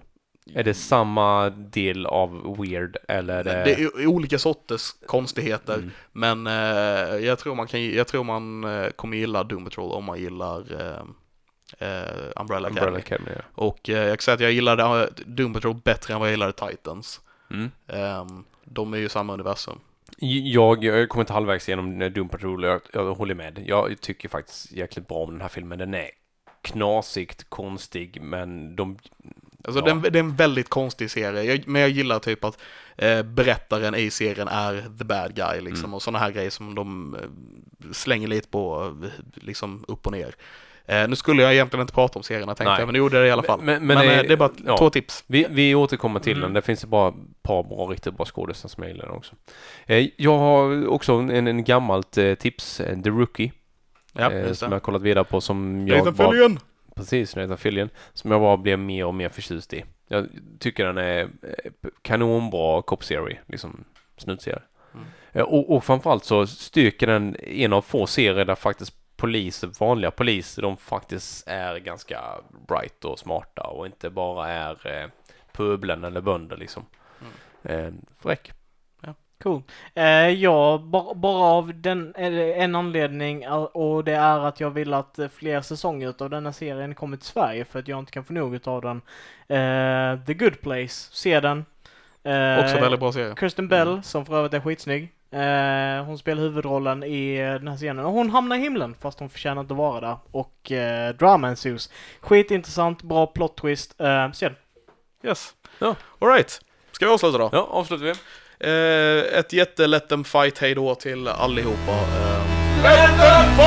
Är det samma del av weird eller det... Det är olika sorters konstigheter, Mm. men eh, jag tror man, kan, jag tror man eh, kommer gilla Doom Patrol om man gillar eh, eh, Umbrella Academy. Umbrella Academy, ja. Och eh, jag kan säga att jag gillade eh, Doom Patrol bättre än vad jag gillade Titans. Mm. Ehm, de är ju samma universum. Jag, jag kom inte halvvägs igenom Doom Patrol jag, jag håller med. Jag tycker faktiskt jäkligt bra om den här filmen. Den är knasigt konstig men de... Alltså Ja. det, är en, det är en väldigt konstig serie, jag, men jag gillar typ att eh, berättaren i serien är the bad guy liksom Mm. och sådana här grejer som de eh, slänger lite på eh, liksom upp och ner. Eh, nu skulle jag egentligen inte prata om serierna tänkte Nej. jag, men det gjorde jag i alla fall. Men- Men, men eh, det- det är bara ja. två tips. Vi, vi återkommer till Mm. den. Det finns ju bara ett par bra, riktigt bra skådespelare som jag gillar den också. Eh, jag har också en, en gammalt eh, tips, eh, The Rookie. Ja, eh, som det. jag har kollat vidare på som jag Nathan bara, Fillion! Precis, Nathan Fillion. Som jag bara blev mer och mer förtjust i. Jag tycker den är kanonbra cop-serie, liksom snutserie. Mm. Och, och framförallt så styrker den en av få serier där faktiskt poliser, vanliga poliser, de faktiskt är ganska bright och smarta och inte bara är eh, pöblen eller bönder liksom. Mm. Eh, fräck. Cool. Eh, ja, bara, bara av den, det en anledning eh, och det är att jag vill att eh, fler säsonger av denna serien kommer till Sverige för att jag inte kan få nog av den. Eh, The Good Place, se den. Eh, Också väldigt bra serie. Kristen Bell, Mm. som för övrigt är skitsnygg. Eh, hon spelar huvudrollen i den här scenen och hon hamnar i himlen fast hon förtjänar inte att vara där. Och eh, Drama ensues. Skitintressant, bra plot twist. Eh, se den. Yes. Ja. Alright. Ska vi avsluta då? Ja, avslutar vi. Eh, ett jätte let them fight hej då till allihopa. Eh, Let them